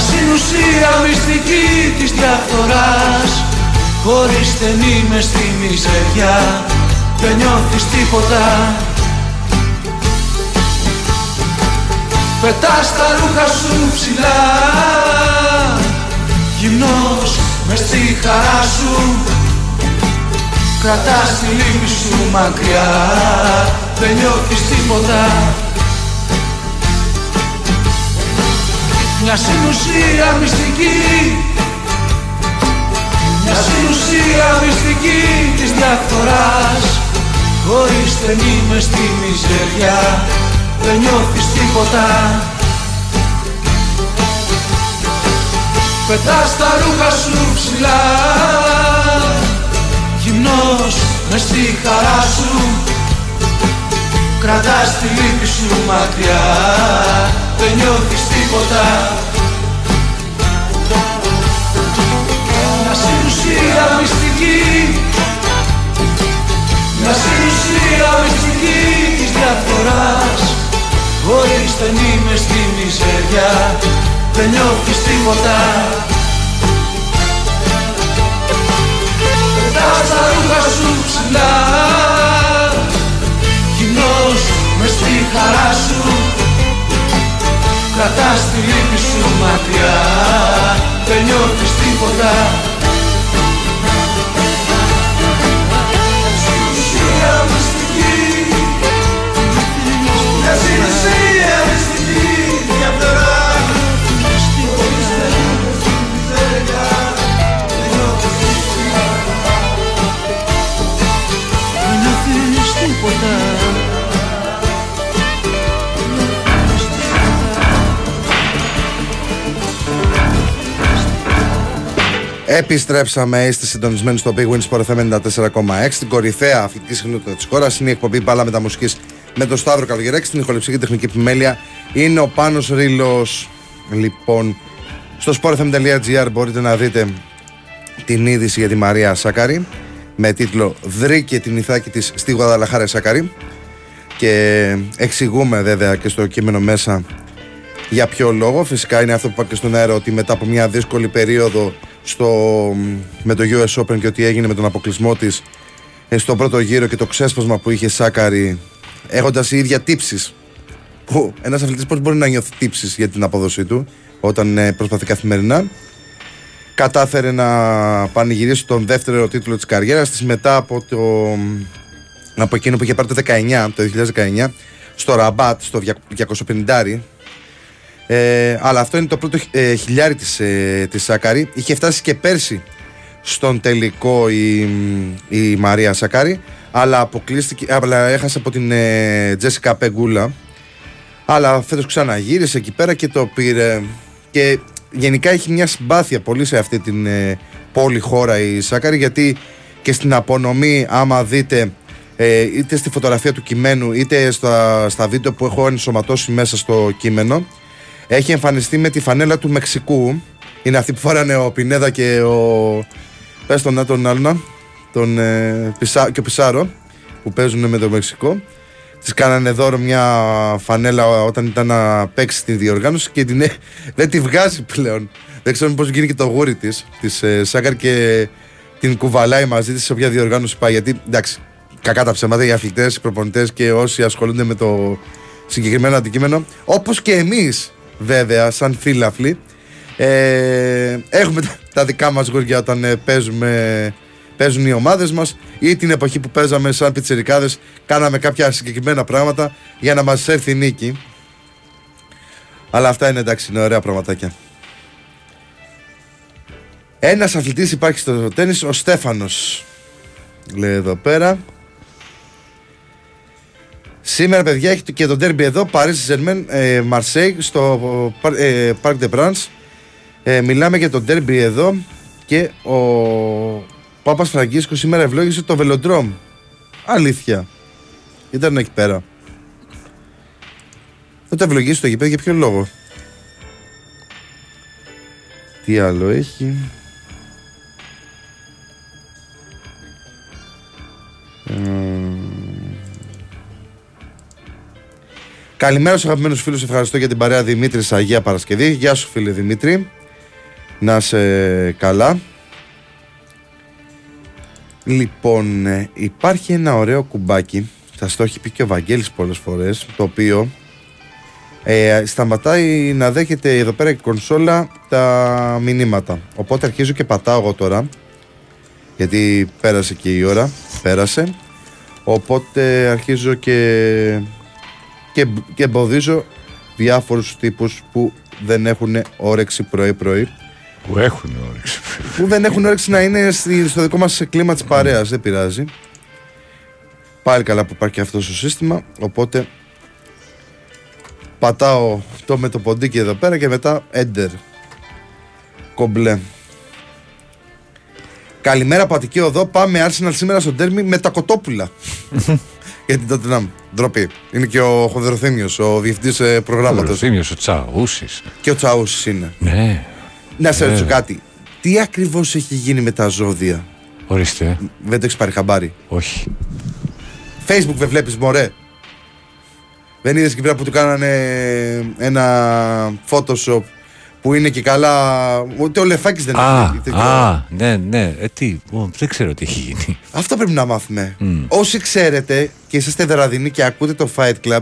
Μια συνουσία μυστική της διαφθοράς Χωρίς στενή μες στη μιζεριά Δεν νιώθεις τίποτα. Πετάς τα ρούχα σου ψηλά Γυμνός μες στη χαρά σου. Κρατάς τη λύπη σου μακριά Δεν νιώθεις τίποτα Μια συνουσία μυστική. Μια συνουσία μυστική της διαφθοράς. Χωρίς στενή μες στη μιζεριά Δεν νιώθεις τίποτα. Πετάς τα ρούχα σου ψηλά. Γυμνός μες στη χαρά σου Κρατάς τη λύπη σου μακριά. Δεν νιώθεις τίποτα. Να στην ουσία μυστική. Να στην ουσία μυστική της διαφοράς Χωρίς στενή μες στη μιζέρια. Δεν νιώθεις τίποτα. Πετάς τα ρούχα σου ψηλά Κοινός μες στη χαρά σου. Κρατάς τη λύπη σου μακριά. Δεν νιώθεις τίποτα. Στην ουσία μυστική. Μια στην ουσία μυστική διαφθορά Χωρίς τελείως τη μιζέρια Δεν νιώθεις τίποτα Επιστρέψαμε, είστε συντονισμένοι στο Big Win Sport FM 94,6. Την κορυφαία αθλητική συχνότητα της χώρας είναι η εκπομπή Μπάλα Μεταμουσική με τον Σταύρο Καλογεράκη. Στην ηχοληψία και τεχνική επιμέλεια είναι ο Πάνος Ρήλος. Λοιπόν, στο sportfm.gr μπορείτε να δείτε την είδηση για τη Μαρία Σάκαρη με τίτλο «Δρήκε την ηθάκη της στη Γουαδαλαχάρα Σάκαρη» και εξηγούμε βέβαια και στο κείμενο μέσα για ποιο λόγο. Φυσικά είναι αυτό που είπα και στον αέρα ότι μετά από μια δύσκολη περίοδο στο, με το US Open και ότι έγινε με τον αποκλεισμό της ε, στον πρώτο γύρο και το ξέσπασμα που είχε Σάκαρη έχοντας η ίδια τύψεις. Που ένας αθλητής πώς μπορεί να νιώθει τύψεις για την απόδοσή του όταν ε, προσπαθεί καθημερινά. Κατάφερε να πανηγυρίσει τον δεύτερο τίτλο της καριέρας της μετά από, το, από εκείνο που είχε πάρει το 19, το 2019 στο Ραμπάτ, στο 250 ε, αλλά αυτό είναι το πρώτο ε, χιλιάρι της, ε, της Σάκαρη. Είχε φτάσει και πέρσι στον τελικό η, η Μαρία Σάκαρη, αλλά αποκλείστηκε, αλλά έχασε από την ε, Τζέσικα Πεγκούλα. Αλλά φέτος ξαναγύρισε εκεί πέρα και το πήρε. Και γενικά έχει μια συμπάθεια πολύ σε αυτή την ε, πόλη χώρα η Σάκαρη, γιατί και στην απονομή, άμα δείτε ε, είτε στη φωτογραφία του κειμένου, είτε στα, στα βίντεο που έχω ενσωματώσει μέσα στο κείμενο, έχει εμφανιστεί με τη φανέλα του Μεξικού. Είναι αυτή που φοράνε ο Πινέδα και ο. Πες τον τον άλλον, τον, ε, Πισα, και ο Πισάρο που παίζουν με το Μεξικό. Της κάνανε δώρο μια φανέλα όταν ήταν να παίξει την διοργάνωση και την, ε, [laughs] δεν τη βγάζει πλέον. Δεν ξέρω πώς γίνει και το γούρι της, της ε, Σάκαρ και την κουβαλάει μαζί της σε όποια διοργάνωση πάει. Γιατί εντάξει, κακά τα ψέματα, οι αθλητές, οι προπονητές και όσοι ασχολούνται με το συγκεκριμένο αντικείμενο, όπως και εμείς βέβαια, σαν φίλαφλοι. Ε, έχουμε τα, τα δικά μας γούρια όταν ε, παίζουμε, παίζουν οι ομάδες μας ή την εποχή που παίζαμε σαν πιτσιρικάδες κάναμε κάποια συγκεκριμένα πράγματα για να μας έρθει η νίκη. Αλλά αυτά είναι εντάξει, είναι ωραία πραγματάκια. Ένας αθλητής υπάρχει στο τέννις, ο Στέφανος. Λέει εδώ πέρα. Σήμερα, παιδιά, έχει και το ντέρμπι εδώ. Paris Saint-Germain, ε, Marseille, στο ε, Parc de France. Ε, μιλάμε για το ντέρμπι εδώ και ο Πάπας Φραγκίσκος σήμερα ευλόγησε το Βελοντρόμ. Αλήθεια. Ήταν εκεί πέρα. Θα το ευλογήσει το γηπέδο για ποιο λόγο; Τι άλλο έχει; Καλημέρα στους αγαπημένους φίλους. Ευχαριστώ για την παρέα Δημήτρης Αγία Παρασκευή. Γεια σου, φίλε Δημήτρη. Να είσαι καλά. Λοιπόν, ε, υπάρχει ένα ωραίο κουμπάκι. Θα το έχει πει και ο Βαγγέλης πολλές φορές. Το οποίο ε, σταματάει να δέχεται εδώ πέρα η κονσόλα τα μηνύματα. Οπότε αρχίζω και πατάω εγώ τώρα. Γιατί πέρασε και η ώρα. Πέρασε. Οπότε αρχίζω και και, και εμποδίζω διάφορους τύπους που δεν έχουν όρεξη πρωί-πρωί. Που έχουν όρεξη. Που δεν έχουν όρεξη να είναι στο δικό μας κλίμα της παρέας, δεν πειράζει. Πάλι καλά που υπάρχει αυτό το σύστημα, οπότε πατάω το με το ποντίκι εδώ πέρα και μετά enter. Κομπλέ. Καλημέρα από Αττική Οδό. Πάμε Arsenal σήμερα στο τέρμι με τα κοτόπουλα. [laughs] Γιατί τότε να ντροπή. Είναι και ο Χοδροθύμιο, ο διευθυντής ε, προγράμματος. Ο Θήμιος, ο Τσαούσης. Και ο Τσαούσης είναι. Ναι, Να σε ρωτήσω Ε. κάτι. Τι ακριβώς έχει γίνει με τα ζώδια; ορίστε. Δεν το έχεις πάρει χαμπάρι; Όχι. Facebook δεν βλέπεις, μωρέ; Δεν είδες εκεί πέρα που του κάνανε ένα Photoshop που είναι και καλά. Ούτε ο Λεφάκης δεν Α, έχει τέτοιο. α, ναι, ναι. Ε, τι, ω, δεν ξέρω τι έχει γίνει. Αυτό πρέπει να μάθουμε. Όσοι ξέρετε και είσαστε δεραδινοί και ακούτε το Fight Club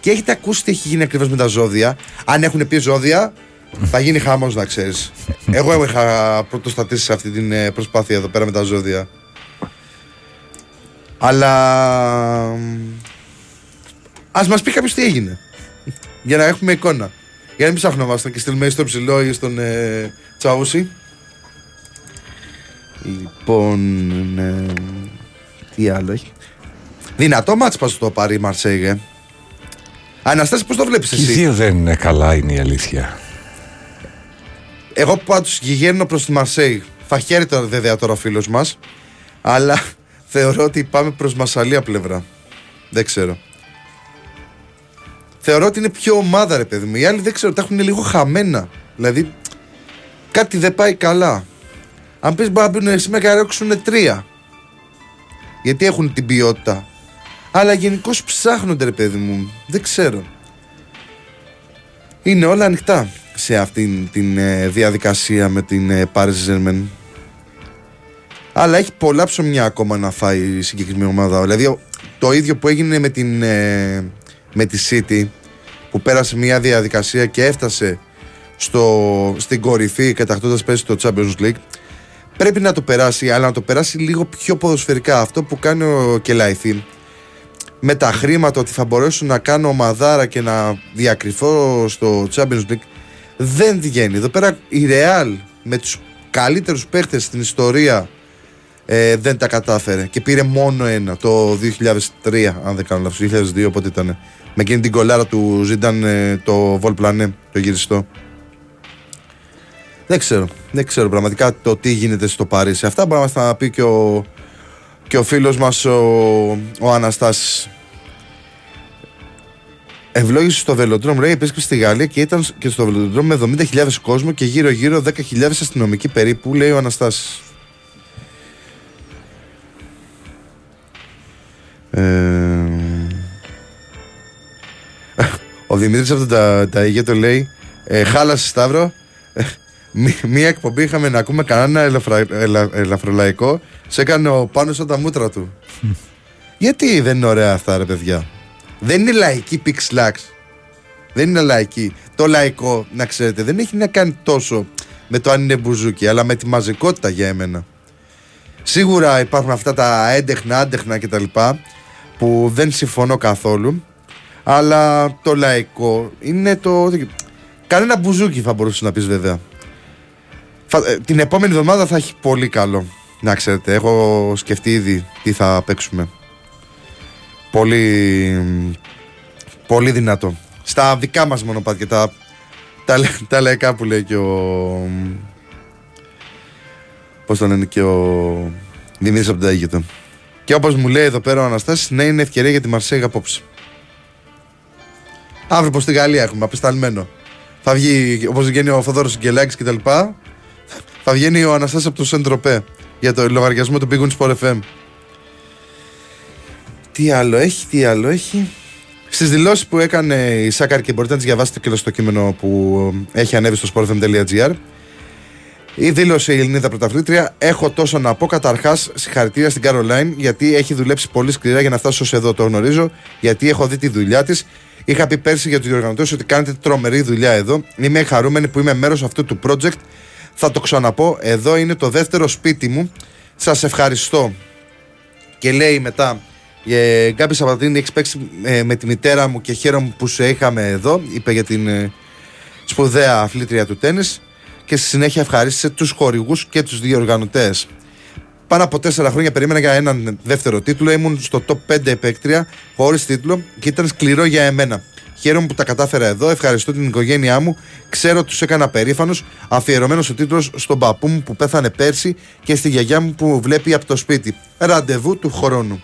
και έχετε ακούσει τι έχει γίνει ακριβώς με τα ζώδια, αν έχουν πει ζώδια, θα γίνει χαμό να ξέρεις. Εγώ είχα πρωτοστατήσει σε αυτή την ε, προσπάθεια εδώ πέρα με τα ζώδια. Αλλά. Α μας πει κάποιος τι έγινε. Για να έχουμε εικόνα. Για να μην ψάχνομαστε και στείλουμε ή στο ψηλό ή στον ε, Τσαούσι. Λοιπόν. ε, τι άλλο έχει; Δυνατό μάτς πας το πάρει η Μαρσέγε. ε. Αναστάση πώς το βλέπεις Και οι εσύ; δύο δεν είναι καλά, είναι η αλήθεια. Εγώ πάντως γηγαίνω προς τη Μαρσέη. Θα χαίρεται βέβαια τώρα ο φίλος μας. Αλλά [laughs] θεωρώ ότι πάμε προς Μασαλία πλευρά. Δεν ξέρω. Θεωρώ ότι είναι πιο ομάδα ρε παιδί μου. Οι άλλοι δεν ξέρω, τα έχουν λίγο χαμένα. Δηλαδή κάτι δεν πάει καλά. Αν πεις μπορεί να μπουν σήμερα και να ρίξουν τρία. Γιατί έχουν την ποιότητα. Αλλά γενικώς ψάχνονται ρε παιδί μου. Δεν ξέρω. Είναι όλα ανοιχτά σε αυτήν την ε, διαδικασία με την ε, Paris Saint-Germain. Αλλά έχει πολλά ψωμιά ακόμα να φάει η συγκεκριμένη ομάδα. Δηλαδή ο- το ίδιο που έγινε με, την, ε, με τη City που πέρασε μια διαδικασία και έφτασε στο, στην κορυφή κατακτώντας πέσει το Champions League. Πρέπει να το περάσει αλλά να το περάσει λίγο πιο ποδοσφαιρικά. Αυτό που κάνει ο Κελαϊθή με τα χρήματα ότι θα μπορέσω να κάνω ομαδάρα και να διακριθώ στο Champions League δεν βγαίνει. Εδώ πέρα η Real με τους καλύτερους παίχτες στην ιστορία ε, δεν τα κατάφερε. Και πήρε μόνο ένα το 2003 αν δεν κάνω λάθος, 2002 πότε ήταν με εκείνη την κολάρα του Ζιντάν ε, το Vol Plané, το γυριστό. Δεν ξέρω, δεν ξέρω πραγματικά το τι γίνεται στο Παρίσι. Αυτά μπορεί να μας τα πει και ο, και ο φίλος μας ο, ο Αναστάσης Ευλόγησε στο βελοντρόμ, λέει, επίσκεψη στη Γαλλία και ήταν και στο βελοντρόμ με 70.000 κόσμο και γύρω-γύρω 10.000 αστυνομικοί περίπου, λέει ο Αναστάσης. Ε, ο Δημήτρης από τα, τα Αιγέτο λέει ε, Χάλασε Σταύρο ε, μη- Μία εκπομπή είχαμε να ακούμε κανένα ελαφρα, ελα, ελαφρολαϊκό. Σε έκανε ο πάνω σαν τα μούτρα του. Γιατί δεν είναι ωραία αυτά ρε παιδιά; Δεν είναι λαϊκή πιξλάξ Δεν είναι λαϊκή. Το λαϊκό να ξέρετε δεν έχει να κάνει τόσο Με το αν είναι μπουζούκι Αλλά με τη μαζικότητα για εμένα. Σίγουρα υπάρχουν αυτά τα έντεχνα, άντεχνα κτλ. Που δεν συμφωνώ καθόλου. Αλλά το λαϊκό είναι το. Κανένα μπουζούκι θα μπορούσες να πεις βέβαια. Θα- ε, την επόμενη εβδομάδα θα έχει πολύ καλό. Να ξέρετε, έχω σκεφτεί ήδη τι θα παίξουμε. Πολύ. Πολύ δυνατό. Στα δικά μας μονοπάτια. Τα, τα, λε- τα λαϊκά που λέει και ο. Πώς τον λένε και ο Δημήτρης από την Ταγίγετο. Και όπως μου λέει εδώ πέρα ο Αναστάσης, ναι, είναι ευκαιρία για τη Μαρσέγα απόψε. Αύριο πω στη Γαλλία έχουμε, απεσταλμένο. Θα βγει, όπως βγαίνει ο Φοδόρο Γκελάκης κτλ. Θα βγαίνει ο Αναστάσης από το Σεντροπέ για το λογαριασμό του Big Win Sport FM. Τι άλλο έχει, τι άλλο έχει. Στις δηλώσεις που έκανε η Σάκαρ και μπορείτε να τις διαβάσετε και στο κείμενο που έχει ανέβει στο sportfm.gr. Η δήλωσε η Ελληνίδα πρωταθλήτρια. Έχω τόσο να πω. Καταρχάς, συγχαρητήρια στην Καρολάιν γιατί έχει δουλέψει πολύ σκληρά για να φτάσω ω εδώ. Το γνωρίζω γιατί έχω δει τη δουλειά της. Είχα πει πέρσι για τους διοργανωτές ότι κάνετε τρομερή δουλειά εδώ. Είμαι χαρούμενη που είμαι μέρος αυτού του project. Θα το ξαναπώ. Εδώ είναι το δεύτερο σπίτι μου. Σας ευχαριστώ. Και λέει μετά, ε, Γκάμπη Σαββατίνη, έχεις παίξει ε, με τη μητέρα μου και χαίρομαι που σε είχαμε εδώ. Είπε για την ε, σπουδαία αθλήτρια του τέννις και στη συνέχεια ευχαρίστησε τους χορηγούς και τους διοργανωτές. Πάνω από τέσσερα χρόνια περίμενα για έναν δεύτερο τίτλο. Ήμουν στο top 5 επέκτρια χωρίς τίτλο και ήταν σκληρό για εμένα. Χαίρομαι που τα κατάφερα εδώ. Ευχαριστώ την οικογένειά μου. Ξέρω τους έκανα περήφανου. Αφιερωμένος ο τίτλος στον παππού μου που πέθανε πέρσι και στη γιαγιά μου που βλέπει από το σπίτι. Ραντεβού του χρόνου.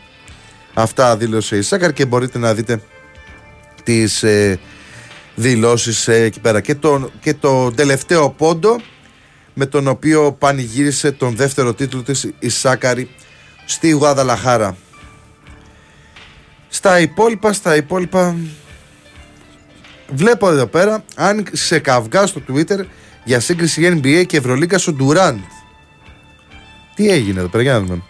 Αυτά δήλωσε η Σάκαρ και μπορείτε να δείτε τις ε, δηλώσεις ε, εκεί πέρα. Και το, και το τελευταίο πόντο με τον οποίο πανηγύρισε τον δεύτερο τίτλο της η Σάκαρη στη Γουαδαλαχάρα. Στα υπόλοιπα, στα υπόλοιπα βλέπω εδώ πέρα αν σε καυγά στο Twitter για σύγκριση NBA και Ευρωλίγκα στο Durant. Τι έγινε εδώ πέρα, για να δούμε.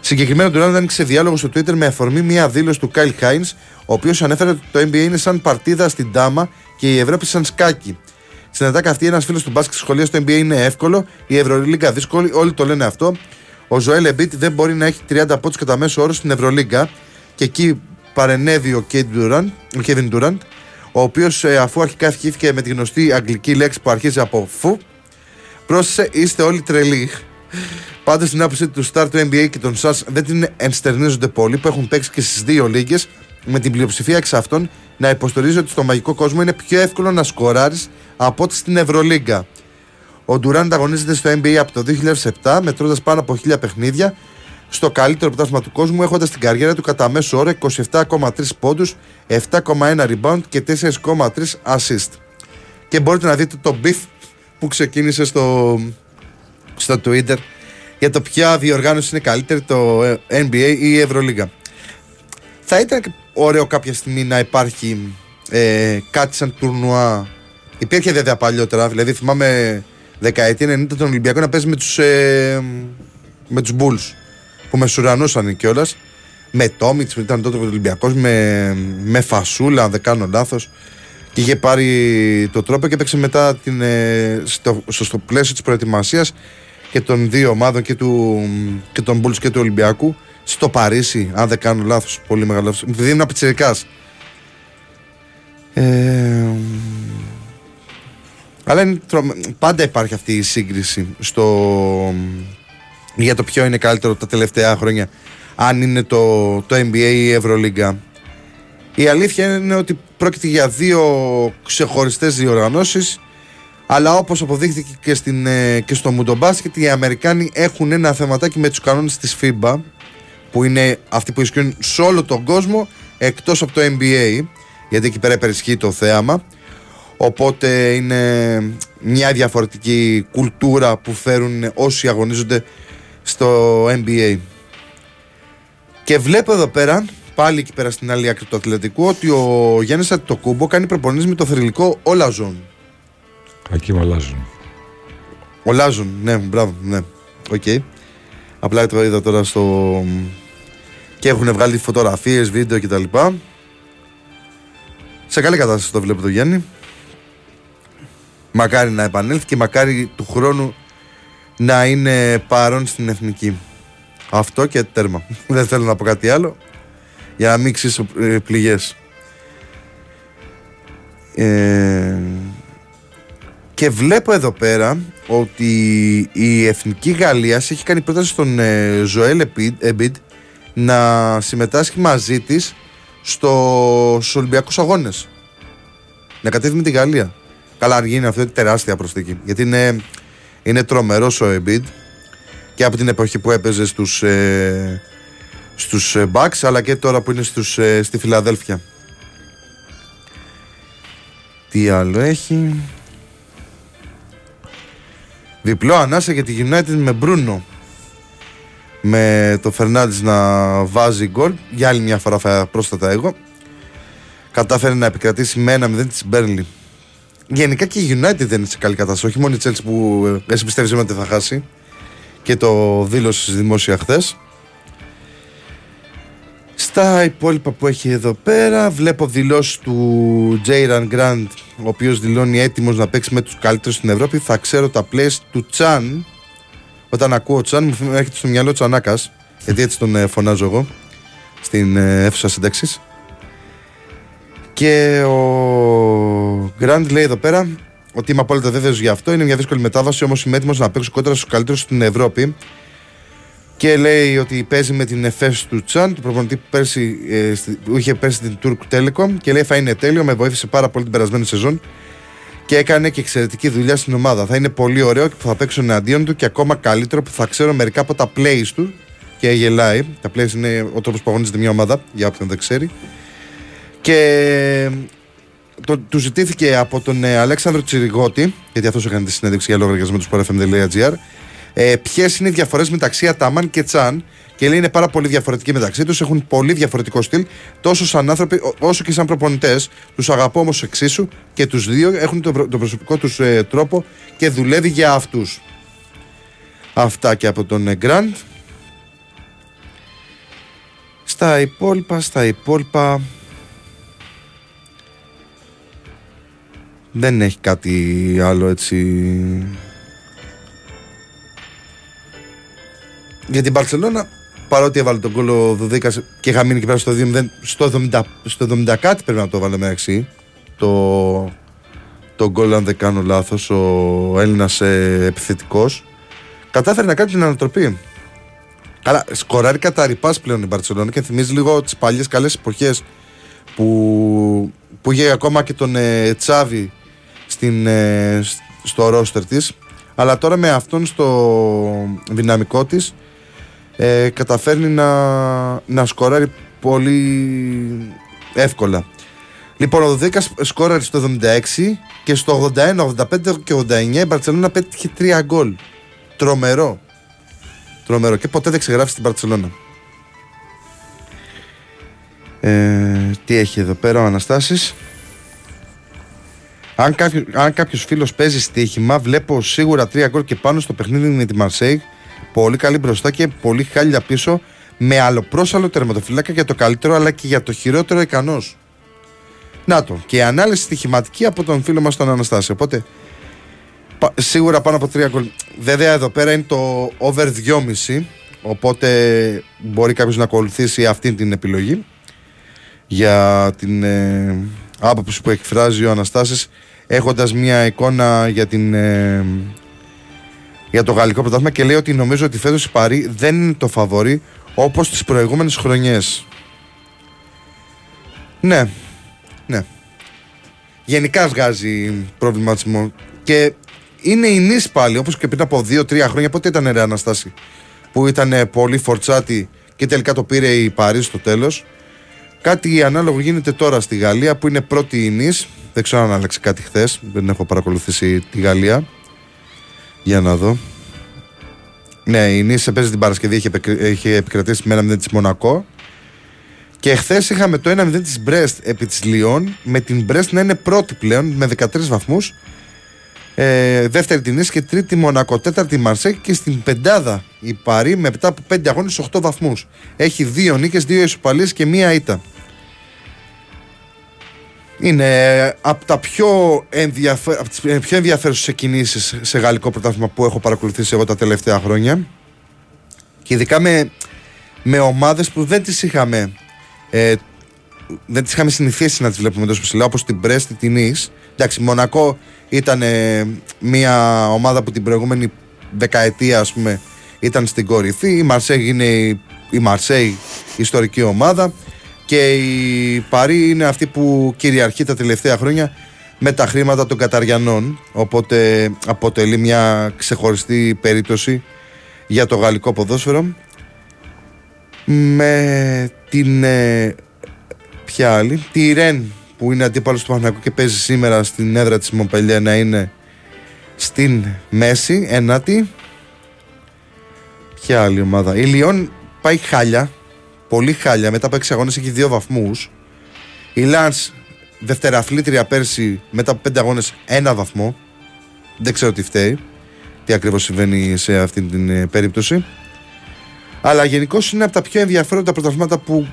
Συγκεκριμένα, ο Durant άνοιξε διάλογο στο Twitter με αφορμή μια δήλωση του Kyle Hines, ο οποίος ανέφερε ότι το NBA είναι σαν παρτίδα στην τάμα και η Ευρώπη σαν σκάκι. Στην ατάκα αυτή, ένας φίλος του μπάσκετ σχολεία στο NBA είναι εύκολο, η Ευρωλίγκα δύσκολη, όλοι το λένε αυτό. Ο Ζωέλ Εμπίτ δεν μπορεί να έχει 30 πόντους κατά μέσο όρο στην Ευρωλίγκα και εκεί παρενέβη ο Kevin Durant, ο οποίος ε, αφού αρχικά ευχήθηκε με τη γνωστή αγγλική λέξη που αρχίζει από φου, πρόσθεσε είστε όλοι τρελοί. Πάντως στην άποψη του Star του NBA και των SAS δεν την ενστερνίζονται πολύ που έχουν παίξει και στις δύο λίγες με την πλειοψηφία εξ αυτών να υποστηρίζει ότι στο μαγικό κόσμο είναι πιο εύκολο να σκοράρεις από ότι στην Ευρωλίγκα. Ο Ντουράν αγωνίζεται στο NBA από το 2007 μετρώντας πάνω από 1000 παιχνίδια στο καλύτερο πρωτάθλημα του κόσμου έχοντας την καριέρα του κατά μέσο όρο 27,3 πόντους, 7,1 rebound και 4,3 assist. Και μπορείτε να δείτε το beef που ξεκίνησε στο, στο Twitter για το ποια διοργάνωση είναι καλύτερη, το NBA ή η Ευρωλίγα. Θα ήταν ωραίο κάποια στιγμή να υπάρχει ε, κάτι σαν τουρνουά. Υπήρχε βέβαια παλιότερα, δηλαδή θυμάμαι δεκαετία 90 τον Ολυμπιακό να παίζει με τους, ε, με τους Bulls που με σουρανούσαν κιόλας. Με Τόμιτς, ήταν τότε ο Ολυμπιακός, με, με Φασούλα, αν δεν κάνω λάθος. Και είχε πάρει το τρόπο και έπαιξε μετά την, ε, στο, στο, πλαίσιο της προετοιμασίας και των δύο ομάδων και, του, και των Bulls και του Ολυμπιακού στο Παρίσι, αν δεν κάνω λάθος. Πολύ μεγάλο λάθος. Επειδή ήμουν πιτσερικά. Ε, αλλά πάντα υπάρχει αυτή η σύγκριση στο, για το ποιο είναι καλύτερο τα τελευταία χρόνια, αν είναι το, το NBA ή η Ευρωλίγκα. Η αλήθεια είναι ότι πρόκειται για δύο ξεχωριστές διοργανώσεις αλλά όπως αποδείχθηκε και, στην, ε, και στο Μουντομπάσκετ οι Αμερικάνοι έχουν ένα θεματάκι με τους κανόνες της FIBA που είναι αυτοί που ισχύουν σε όλο τον κόσμο εκτός από το NBA γιατί εκεί πέρα υπερισχύει το θέαμα οπότε είναι μια διαφορετική κουλτούρα που φέρουν όσοι αγωνίζονται στο NBA. Και βλέπω εδώ πέρα, πάλι εκεί πέρα στην άλλη άκρη του Ατλαντικού, ότι ο Γιάννης Αντετοκούνμπο κάνει προπονήσεις με το θρυλικό Ολάζουον. Εκεί με Ολάζουον. Ολάζουον, ναι, μπράβο, ναι. OK. Okay. Απλά το είδα τώρα στο. και έχουν βγάλει φωτογραφίες, βίντεο κτλ. Σε καλή κατάσταση το βλέπω το Γιάννη. Μακάρι να επανέλθει και μακάρι του χρόνου να είναι παρόν στην εθνική. Αυτό και τέρμα. [laughs] Δεν θέλω να πω κάτι άλλο για να μην ξύσω ε, πληγές. Ε, και βλέπω εδώ πέρα ότι η Εθνική Γαλλίας έχει κάνει πρόταση στον ε, Ζωέλ Εμπίτ να συμμετάσχει μαζί της στο, στους Ολυμπιακούς Αγώνες. Να κατέβει με τη Γαλλία. Καλά, αν γίνει αυτό, είναι τεράστια προσθήκη. Γιατί είναι είναι τρομερός ο Embiid και από την εποχή που έπαιζε στους, ε, στους ε, Bucks αλλά και τώρα που είναι στους, ε, στη Φιλαδέλφια. Τι άλλο έχει. Διπλό ανάσα για τη United με Μπρούνο. Με το Φερνάντης να βάζει γκολ. Για άλλη μια φορά θα πρόσθετα εγώ. Κατάφερε να επικρατήσει με ένα 0 της Μπέρλι. Γενικά και η United δεν είναι σε καλή κατάσταση. Όχι μόνο η Chelsea που ε, εσύ πιστεύεις ότι θα χάσει και το δήλωσε δημόσια χθες. Στα υπόλοιπα που έχει εδώ πέρα βλέπω δηλώσεις του Jayran Grant ο οποίος δηλώνει έτοιμος να παίξει με τους καλύτερους στην Ευρώπη θα ξέρω τα plays του Τσάν όταν ακούω Τσάν μου έρχεται στο μυαλό Τσανάκας γιατί έτσι τον ε, φωνάζω εγώ στην ε, αίθουσα σύνταξης και ο Γκραντ λέει εδώ πέρα ότι είμαι απόλυτα βέβαιος για αυτό. Είναι μια δύσκολη μετάβαση, όμως είμαι έτοιμος να παίξω κόντρα στους καλύτερους στην Ευρώπη. Και λέει ότι παίζει με την ΕΦΕΣ του Τσάν, του προπονητή που, πέρσι, ε, στη- που είχε πέρσι την Turk Telecom και λέει θα είναι τέλειο, με βοήθησε πάρα πολύ την περασμένη σεζόν και έκανε και εξαιρετική δουλειά στην ομάδα. Θα είναι πολύ ωραίο και που θα παίξω εναντίον του και ακόμα καλύτερο που θα ξέρω μερικά από τα plays του και γελάει. Τα plays είναι ο τρόπος που αγωνίζεται μια ομάδα, για όποιον δεν ξέρει. Και το, του ζητήθηκε από τον ε, Αλέξανδρο Τσιριγότη, γιατί αυτός έκανε τη συνέντευξη για λογαριασμό του sportfm.gr, ε, ποιες είναι οι διαφορές μεταξύ Αταμάν και Τσάν. Και λέει είναι πάρα πολύ διαφορετικοί μεταξύ τους, έχουν πολύ διαφορετικό στυλ, τόσο σαν άνθρωποι ό- όσο και σαν προπονητές. Τους αγαπώ όμως εξίσου και τους δύο έχουν τον, προ- τον προσωπικό τους τρόπο και δουλεύει για αυτούς. Αυτά και από τον ε, Γκραντ. Στα υπόλοιπα, στα υπόλοιπα. Δεν έχει κάτι άλλο έτσι. Για την Παρσελώνα, παρότι έβαλε τον κόλλο Δουδίκας και είχα μείνει εκεί πέρα στο 2-0, στο 70, στο 70 κάτι πρέπει να το βάλε μεταξύ. Το, το γκολ, αν δεν κάνω λάθος, ο Έλληνας ε, επιθετικός. Κατάφερε να κάνει την ανατροπή. Καλά, σκοράρει κατά ρηπάς πλέον η Μπαρσελόνα και θυμίζει λίγο τις παλιές καλές εποχές που, που είχε ακόμα και τον ε, Τσάβη στην, ε, σ- στο ρόστερ της αλλά τώρα με αυτόν στο δυναμικό της ε, καταφέρνει να, να σκοράρει πολύ εύκολα Λοιπόν, ο Δωδέκας σκόραρε στο 76 και στο 81, 85 και 89 η Μπαρτσελώνα πέτυχε 3 γκολ. Τρομερό. Τρομερό. Και ποτέ δεν ξεγράφει στην Μπαρτσελώνα. Ε, τι έχει εδώ πέρα ο Αναστάσης; Αν, κάποιο, αν κάποιος φίλος παίζει στοίχημα βλέπω σίγουρα τρία γκολ και πάνω στο παιχνίδι με τη Μαρσέη πολύ καλή μπροστά και πολύ χάλια πίσω με αλλοπρόσαλο τερματοφυλάκα για το καλύτερο αλλά και για το χειρότερο ικανός. Να το και η ανάλυση στοιχηματική από τον φίλο μας τον Αναστάση οπότε πα- σίγουρα πάνω από τρία γκολ. Βέβαια εδώ πέρα είναι το over 2,5 οπότε μπορεί κάποιος να ακολουθήσει αυτή την επιλογή για την ε, άποψη που εκφράζει ο Αναστάσης έχοντας μια εικόνα για, την, ε, για το γαλλικό πρωτάθλημα και λέει ότι νομίζω ότι φέτος η Παρή δεν είναι το φαβορή όπως τις προηγούμενες χρονιές. Ναι, ναι. Γενικά βγάζει προβληματισμό και είναι η νης πάλι όπως και πριν από 2-3 χρόνια πότε ήταν ρε Αναστάση που ήταν ε, πολύ φορτσάτη και τελικά το πήρε η Παρή στο τέλος; Κάτι ανάλογο γίνεται τώρα στη Γαλλία που είναι πρώτη η Νης. Δεν ξέρω αν άλλαξε κάτι χθες. Δεν έχω παρακολουθήσει τη Γαλλία. Για να δω. Ναι, η Νης παίζει την Παρασκευή, είχε, επικ- είχε επικρατήσει με ένα 0 της Μονακό. Και χθες είχαμε το 1-0 της Μπρέστ επί της Λιόν, με την Μπρέστ να είναι πρώτη πλέον με 13 βαθμούς. Ε, δεύτερη την Νης και τρίτη Μονακό, τέταρτη η Μαρσέκ και στην πεντάδα η Παρή με μετά από 5 αγώνες 8 βαθμούς. Έχει δύο νίκες, δύο ισοπαλίες και μία ήττα. Είναι από, τα πιο ενδιαφε... από τις πιο ενδιαφέρουσες κινήσεις σε γαλλικό πρωτάθλημα που έχω παρακολουθήσει εγώ τα τελευταία χρόνια. Και ειδικά με, με ομάδες που δεν τις είχαμε ε, δεν τις είχαμε συνηθίσει να τις βλέπουμε τόσο ψηλά όπως την Brest, την Nice. Εντάξει, Μονακό ήταν ε, μια ομάδα που την προηγούμενη δεκαετία ας πούμε ήταν στην κορυφή. Η Μαρσέη είναι η, η Μαρσέη ιστορική ομάδα και η Παρή είναι αυτή που κυριαρχεί τα τελευταία χρόνια με τα χρήματα των Καταριανών. Οπότε αποτελεί μια ξεχωριστή περίπτωση για το γαλλικό ποδόσφαιρο. Με την ε, ποια άλλη τη Ρεν που είναι αντίπαλος του Παναγικού και παίζει σήμερα στην έδρα της Μομπελιέ να είναι στην μέση ενάτη. Ποια άλλη ομάδα. Η Λιόν πάει χάλια πολύ χάλια μετά από 6 αγώνες έχει δύο βαθμούς η Λάνς δευτεραθλήτρια πέρσι μετά από 5 αγώνες ένα βαθμό δεν ξέρω τι φταίει τι ακριβώς συμβαίνει σε αυτή την ε, περίπτωση αλλά γενικώ είναι από τα πιο ενδιαφέροντα πρωταθλήματα που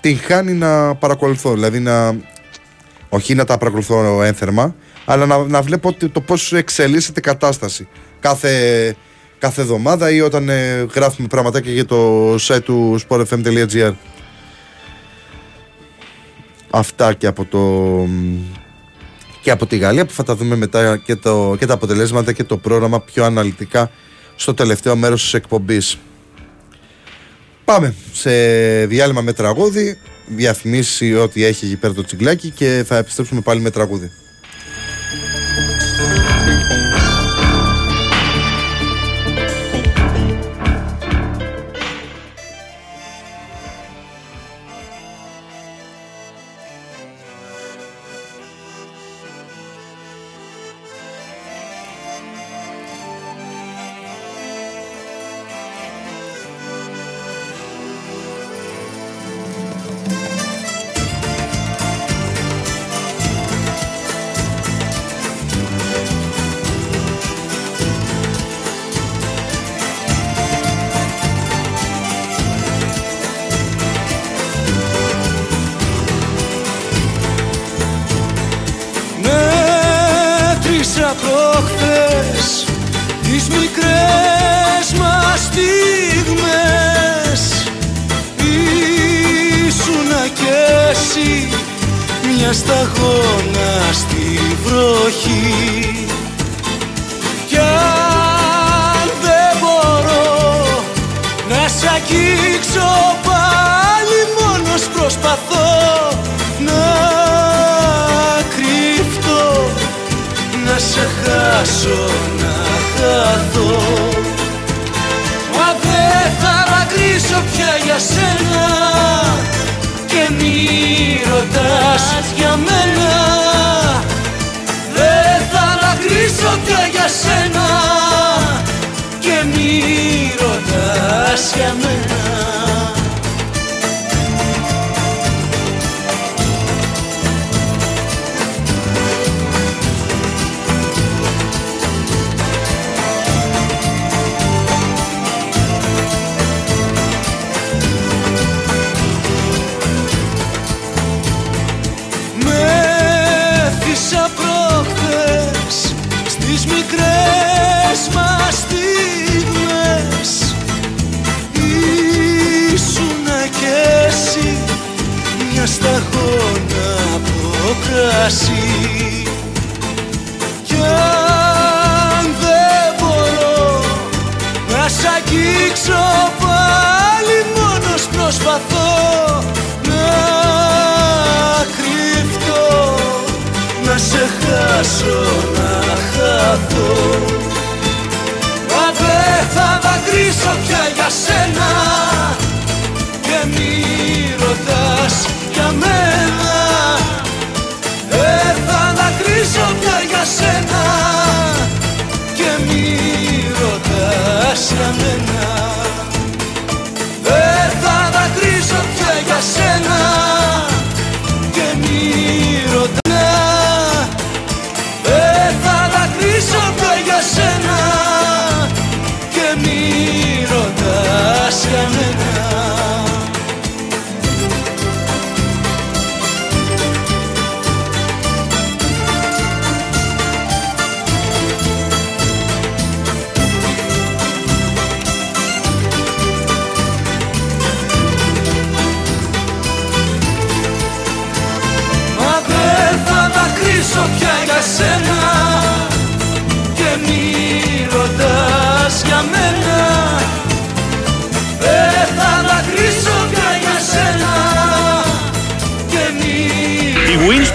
την χάνει να παρακολουθώ. Δηλαδή να. Όχι να τα παρακολουθώ ένθερμα, αλλά να, να βλέπω ότι το πώς εξελίσσεται η κατάσταση κάθε, κάθε εβδομάδα ή όταν ε, γράφουμε πραγματάκια για το site του sportfm.gr. Αυτά και από το και από τη Γαλλία που θα τα δούμε μετά και, το, και τα αποτελέσματα και το πρόγραμμα πιο αναλυτικά στο τελευταίο μέρος της εκπομπής. Πάμε σε διάλειμμα με τραγούδι. Διαφημίσει ό,τι έχει εκεί πέρα το τσιγκλάκι και θα επιστρέψουμε πάλι με τραγούδι.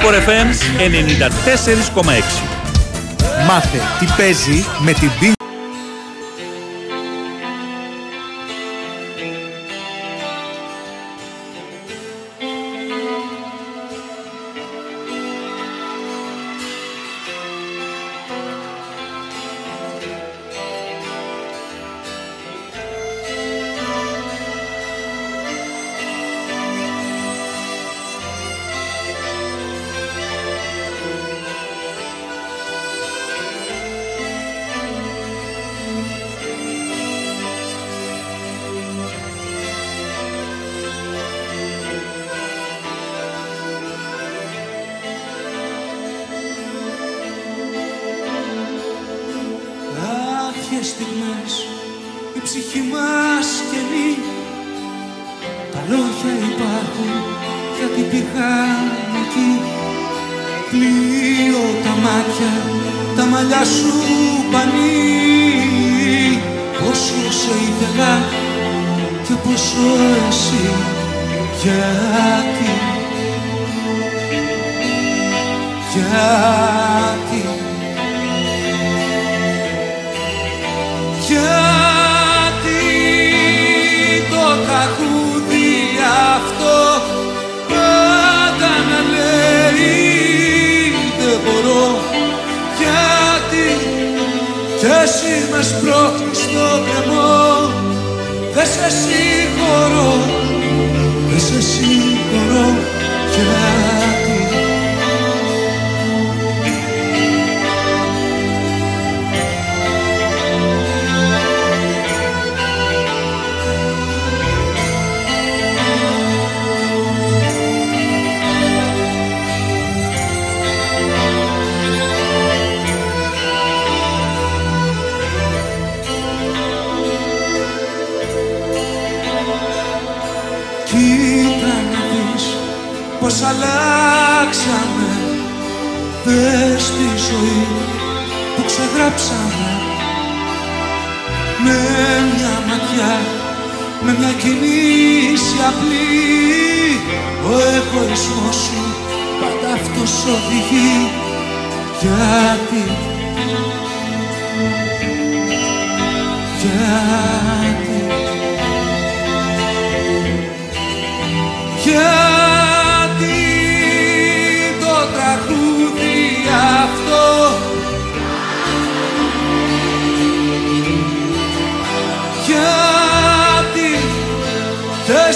Η Winsport FM 94,6 Μάθε τι παίζει με την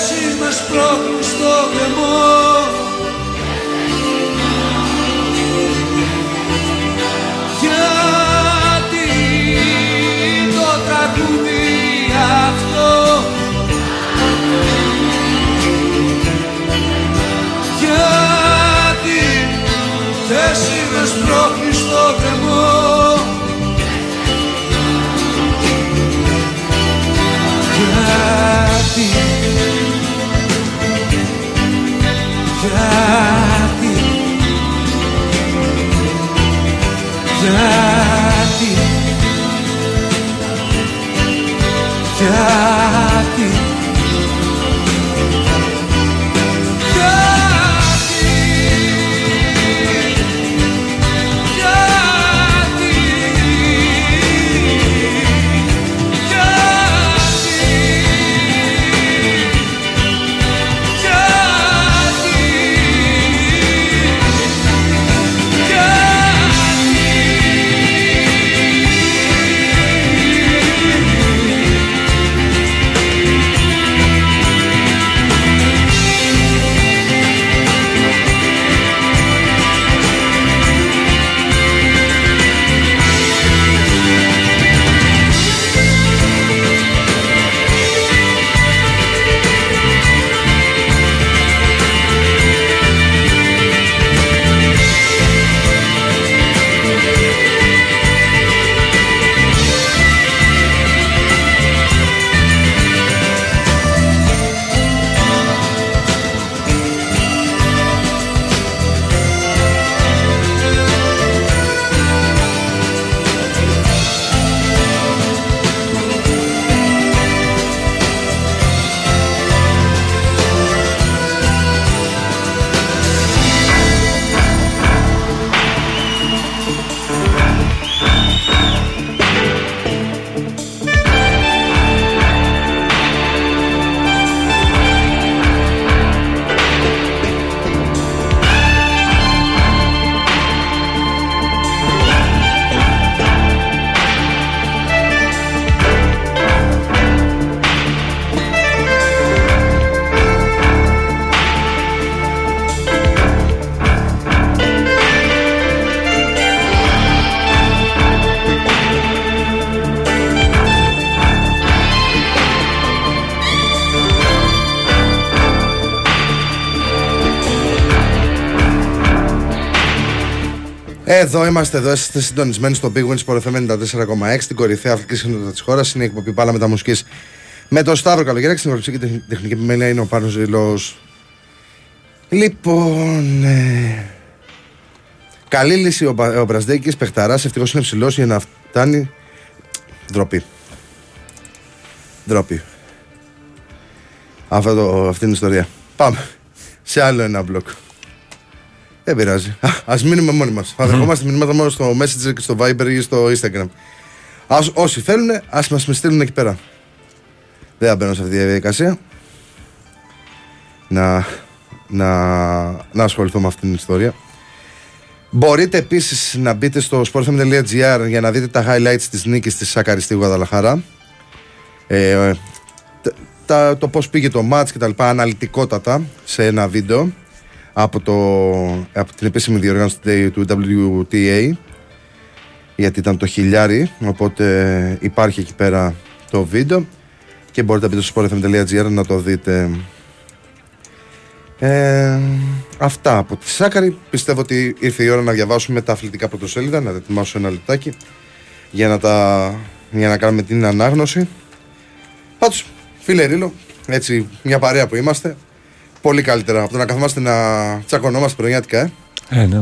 κι εσύ με σπρώχνεις στο κρεμό Γιατί το τραγούδι αυτό; Γιατί κι εσύ με σπρώχνεις στο κρεμό Γιατί Γιατί Γιατί Εδώ είμαστε, εδώ είστε συντονισμένοι στο Big Wins Sport FM 94,6 την κορυφαία αθλητική συχνότητα της χώρας. Είναι η εκπομπή Πάλα με τα μουσική με τον Σταύρο Καλογεράκη. Στην κορυφή και την τεχνική επιμέλεια είναι ο Πάνος Ζηλός. Λοιπόν. Ε, καλή λύση ο, Πα- ο Μπρασδέκη Πεχταρά. Ευτυχώς είναι ψηλός για να φτάνει. Ντροπή. Ντροπή. αυτό το, αυτή την ιστορία. Πάμε σε άλλο ένα μπλοκ. Δεν πειράζει. Α μείνουμε μόνοι μας. Θα δεχόμαστε μηνύματα μόνο στο Messenger και στο Viber ή στο Instagram. Ας, όσοι θέλουν, ας μας με στείλουν εκεί πέρα. Δεν θα μπαίνω σε αυτή τη διαδικασία. Να, να, να ασχοληθώ με αυτή την ιστορία. Μπορείτε επίσης να μπείτε στο sportfm.gr για να δείτε τα highlights της νίκης της Σακαριστή Γουαδαλαχαρά. Ε, τα, το πώς πήγε το match και τα λοιπά αναλυτικότατα σε ένα βίντεο από, το, από την επίσημη διοργάνωση του WTA γιατί ήταν το χιλιάρι οπότε υπάρχει εκεί πέρα το βίντεο και μπορείτε να μπείτε στο sportfm.gr να το δείτε. Ε, αυτά από τη Σάκαρη. Πιστεύω ότι ήρθε η ώρα να διαβάσουμε τα αθλητικά πρωτοσέλιδα να τα ετοιμάσω ένα λεπτάκι για να, τα, για να κάνουμε την ανάγνωση. Πάντως φίλε Ρίλο έτσι μια παρέα που είμαστε πολύ καλύτερα από το να καθόμαστε να τσακωνόμαστε πρωινιάτικα ε. Ε, ναι.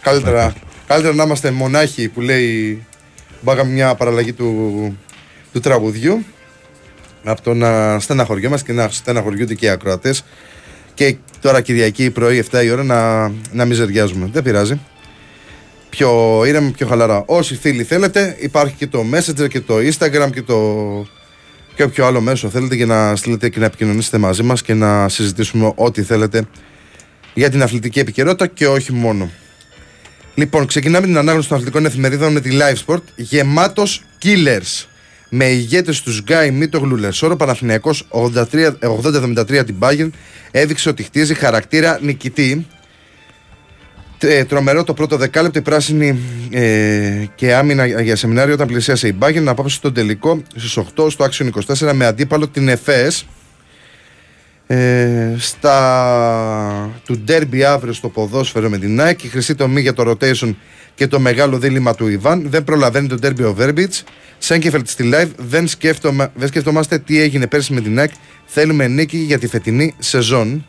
Καλύτερα, καλύτερα να είμαστε μονάχοι που λέει μπάγαμε μια παραλλαγή του, του τραγουδιού από το να στεναχωριόμαστε και να στεναχωριούνται και οι ακροατές. Και τώρα Κυριακή πρωί 7 η ώρα να, να μιζεριάζουμε. Δεν πειράζει. Πιο ήρεμα, πιο χαλαρά. Όσοι φίλοι θέλετε, υπάρχει και το Messenger και το Instagram και το και όποιο άλλο μέσο θέλετε για να στείλετε και να επικοινωνήσετε μαζί μας και να συζητήσουμε ό,τι θέλετε για την αθλητική επικαιρότητα και όχι μόνο. Λοιπόν, ξεκινάμε την ανάγνωση των αθλητικών εφημερίδων με τη Live Sport. Γεμάτος killers. Με ηγέτες τους Γκάι Μήτογλου Λεσόρ, ο Παναθηναϊκός 80-73 την Bayern έδειξε ότι χτίζει χαρακτήρα νικητή. Ε, τρομερό το πρώτο δεκάλεπτο η πράσινη ε, και άμυνα για σεμινάριο όταν πλησίασε η Bayern να πάψει στον τελικό στις 8 στο Action 24 με αντίπαλο την ΕΦΕΣ ε, στα του ντέρμπι αύριο στο ποδόσφαιρο με την ΑΕΚ η χρυσή τομή για το rotation και το μεγάλο δίλημα του Ιβάν. Δεν προλαβαίνει το ντέρμπι ο Βέρμπιτς. Σέγκεφελτ στη live δεν, σκέφτομα, δεν σκεφτόμαστε τι έγινε πέρσι με την ΑΕΚ θέλουμε νίκη για τη φετινή σεζόν.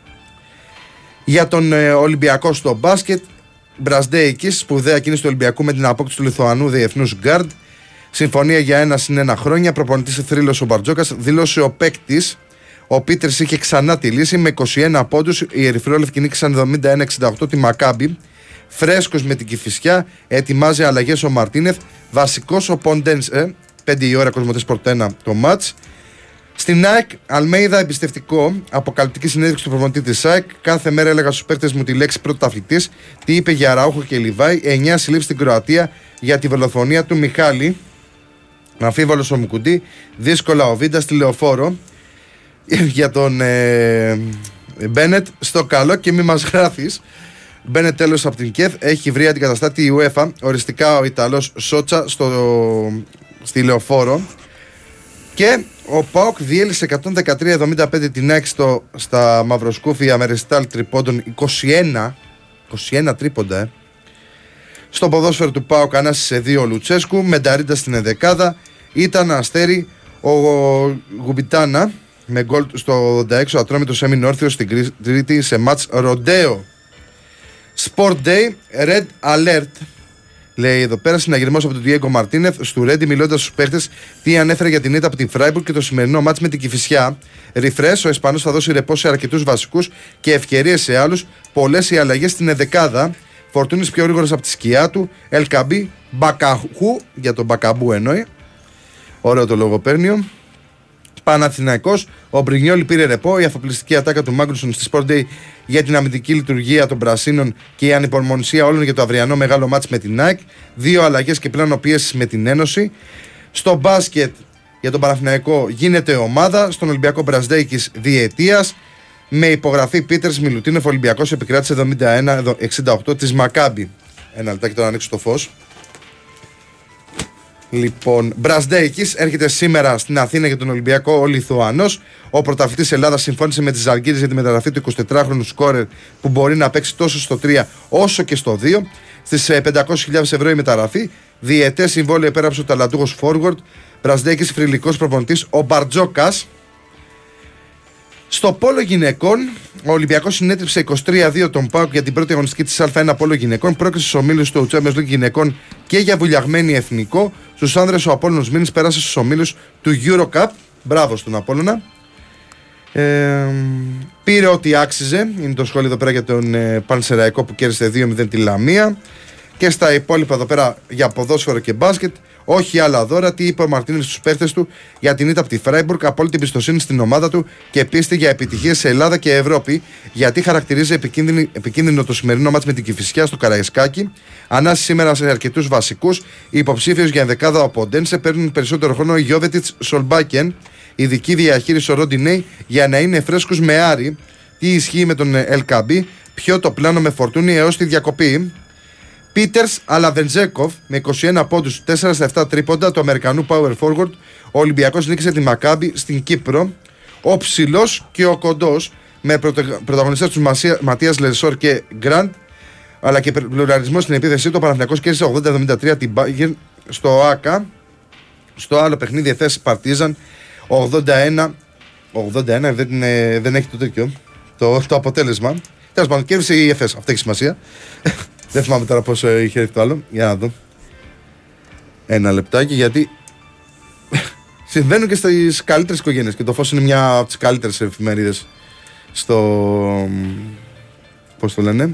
Για τον ε, Ολυμπιακό στο μπάσκετ Μπραζντέικις, σπουδαία κίνηση του Ολυμπιακού με την απόκτηση του Λιθουανού διεθνούς γκαρντ. Συμφωνία για ένα συν ένα χρόνια. Προπονητής θρύλος ο Μπαρτζόκας. Δήλωσε ο παίκτης. Ο Πίτερς είχε ξανά τη λύση με 21 πόντους. Οι Ερυθρόλευκοι νίκησαν 71-68 τη Μακάμπι. Φρέσκος με την Κηφισιά. Ετοιμάζει αλλαγές ο Μαρτίνεθ. Βασικός ο Ποντένσε. 5 η ώρα Cosmote Sport ένα το ματς. Στην ΑΕΚ, Αλμέιδα εμπιστευτικό, αποκαλυπτική συνέντευξη του προπονητή της ΑΕΚ. Κάθε μέρα έλεγα στους παίκτες μου τη λέξη πρωταθλητή. Τι είπε για Ραούχο και Λιβάη. 9 συλλήψεις στην Κροατία για τη βελοθονία του Μιχάλη. Αμφίβολος ο Μουκουντή. Δύσκολα ο Βίντα στη λεωφόρο. [laughs] για τον ε, Μπένετ στο καλό και μη μας γράφεις. Μπαίνε τέλος από την ΚΕΘ. Έχει βρει αντικαταστάτη η UEFA. Οριστικά ο Ιταλός Σότσα στο, στη λεωφόρο. Και ο Πάοκ διέλυσε 113-75 την ΑΕΚ στα Μαυροσκούφια με ρεστάλ τριπώντων 21. 21 τρίποντα, ε. Στο ποδόσφαιρο του Πάοκ ανάσησε δύο Λουτσέσκου, Μενταρίντα στην ενδεκάδα. Ήταν αστέρι ο Γουμπιτάνα με γκολ στο 86 ο Ατρόμητος έμεινε όρθιος στην Τρίτη σε μάτς ροντέο. Sport Day, Red Alert Λέει εδώ πέρα συναγερμός από τον Διέγκο Μαρτίνεθ στου Ρέντι, μιλώντας στους παίχτες τι ανέφερε για την ήττα από την Φράιμπουργκ και το σημερινό μάτς με την Κυφυσιά. Ριφρέ, ο Ισπανός θα δώσει ρεπό σε αρκετούς βασικούς και ευκαιρίες σε άλλους. Πολλές οι αλλαγές στην εδεκάδα. Φορτούνης πιο γρήγορος από τη σκιά του. Ελκαμπή, Μπακαχού, για τον Μπακαμπού εννοεί. Ωραίο το λογοπέρνιο. Παναθηναϊκός, ο Μπρινιόλη πήρε ρεπό. Η αφοπλιστική ατάκα του Μάγκρουσον στη Sport Day για την αμυντική λειτουργία των Πρασίνων και η ανυπομονησία όλων για το αυριανό μεγάλο μάτς με την Νάικ. Δύο αλλαγές και πλάνο πίεσης με την Ένωση. Στο μπάσκετ για τον Παναθηναϊκό γίνεται ομάδα. Στον Ολυμπιακό Μπρασδέικης διετίας. Με υπογραφή Πίτερς Μιλουτίνεφ, Ολυμπιακός επικράτησε 71-68 της Μακάμπη. Ένα λεπτάκι τώρα να ανοίξω το φως. Λοιπόν, Μπρασδέικης έρχεται σήμερα στην Αθήνα για τον Ολυμπιακό ο Λιθουανό. Ο πρωταθλητής Ελλάδας συμφώνησε με τις Ζαλγκύρε για τη μεταγραφή του 24χρονου σκόρερ που μπορεί να παίξει τόσο στο 3 όσο και στο 2. Στις 500.000 ευρώ η μεταγραφή. Διετέ συμβόλαιο επέραψε ο ταλαντούχος Forward. Μπρασδέικης φρυλικός προπονητής ο Μπαρτζόκας. Στο πόλο γυναικών, ο Ολυμπιακός συνέτριψε 23-2 τον Πάουκ για την πρώτη αγωνιστική της Α1 πόλο γυναικών. Πρόκρισε στους ομίλους του Champions League γυναικών και για βουλιαγμένη εθνικό. Στους άνδρες, ο Απόλλωνος Μήνης πέρασε στους ομίλους του Eurocup. Μπράβο στον Απόλλωνα. Ε, πήρε ό,τι άξιζε. Είναι το σχόλιο εδώ πέρα για τον ε, Πανσεραϊκό που κέρδισε 2-0 τη Λαμία. Και στα υπόλοιπα εδώ πέρα για ποδόσφαιρο και μπάσκετ. Όχι άλλα δώρα. Τι είπε ο Μαρτίνες στους παίχτες του για την ήττα από τη Φράιμπουργκ. Απόλυτη εμπιστοσύνη στην ομάδα του και πίστη για επιτυχίες σε Ελλάδα και Ευρώπη. Γιατί χαρακτηρίζει επικίνδυνη- επικίνδυνο το σημερινό μάτς με την Κυφυσιά στο Καραϊσκάκι. Ανάσης σήμερα σε αρκετούς βασικούς. Οι υποψήφιου για ενδεκάδα ο Ποντένσε παίρνουν περισσότερο χρόνο οι Γιώβετιτς Σολμπάκεν. Ειδική διαχείριση ο Ροντινέη για να είναι φρέσκου με Άρη. Τι ισχύει με τον Ελκαμπή. Ποιο το πλάνο με φορτούνη έως τη διακοπή. Πίτερς Αλαβεντζέκοφ με 21 πόντους, 4 στα 7 τρίποντα του Αμερικανού Power Forward. Ο Ολυμπιακός νίκησε τη Μακάμπη στην Κύπρο. Ο ψηλός και ο κοντός με πρωταγωνιστές τους Ματίας Λεσόρ και Γκραντ αλλά και πλουραλισμός στην επίθεσή του. Ο Παναθηναϊκός κέρδισε 80-73 την Bayern στο ΑΚΑ. Στο άλλο παιχνίδι Εφές Παρτίζαν 81 81 δεν, είναι, δεν έχει το τέτοιο το, το αποτέλεσμα. Τέλος πάντων, κέρδισε η ΕΦΕΣ. Αυτό έχει σημασία. Δεν θυμάμαι τώρα πόσο είχε έρθει το άλλο. Για να δω. Ένα λεπτάκι γιατί [laughs] συμβαίνουν και στις καλύτερες οικογένειες. Και το φως είναι μια από τις καλύτερες εφημερίδες στο. Πώς το λένε,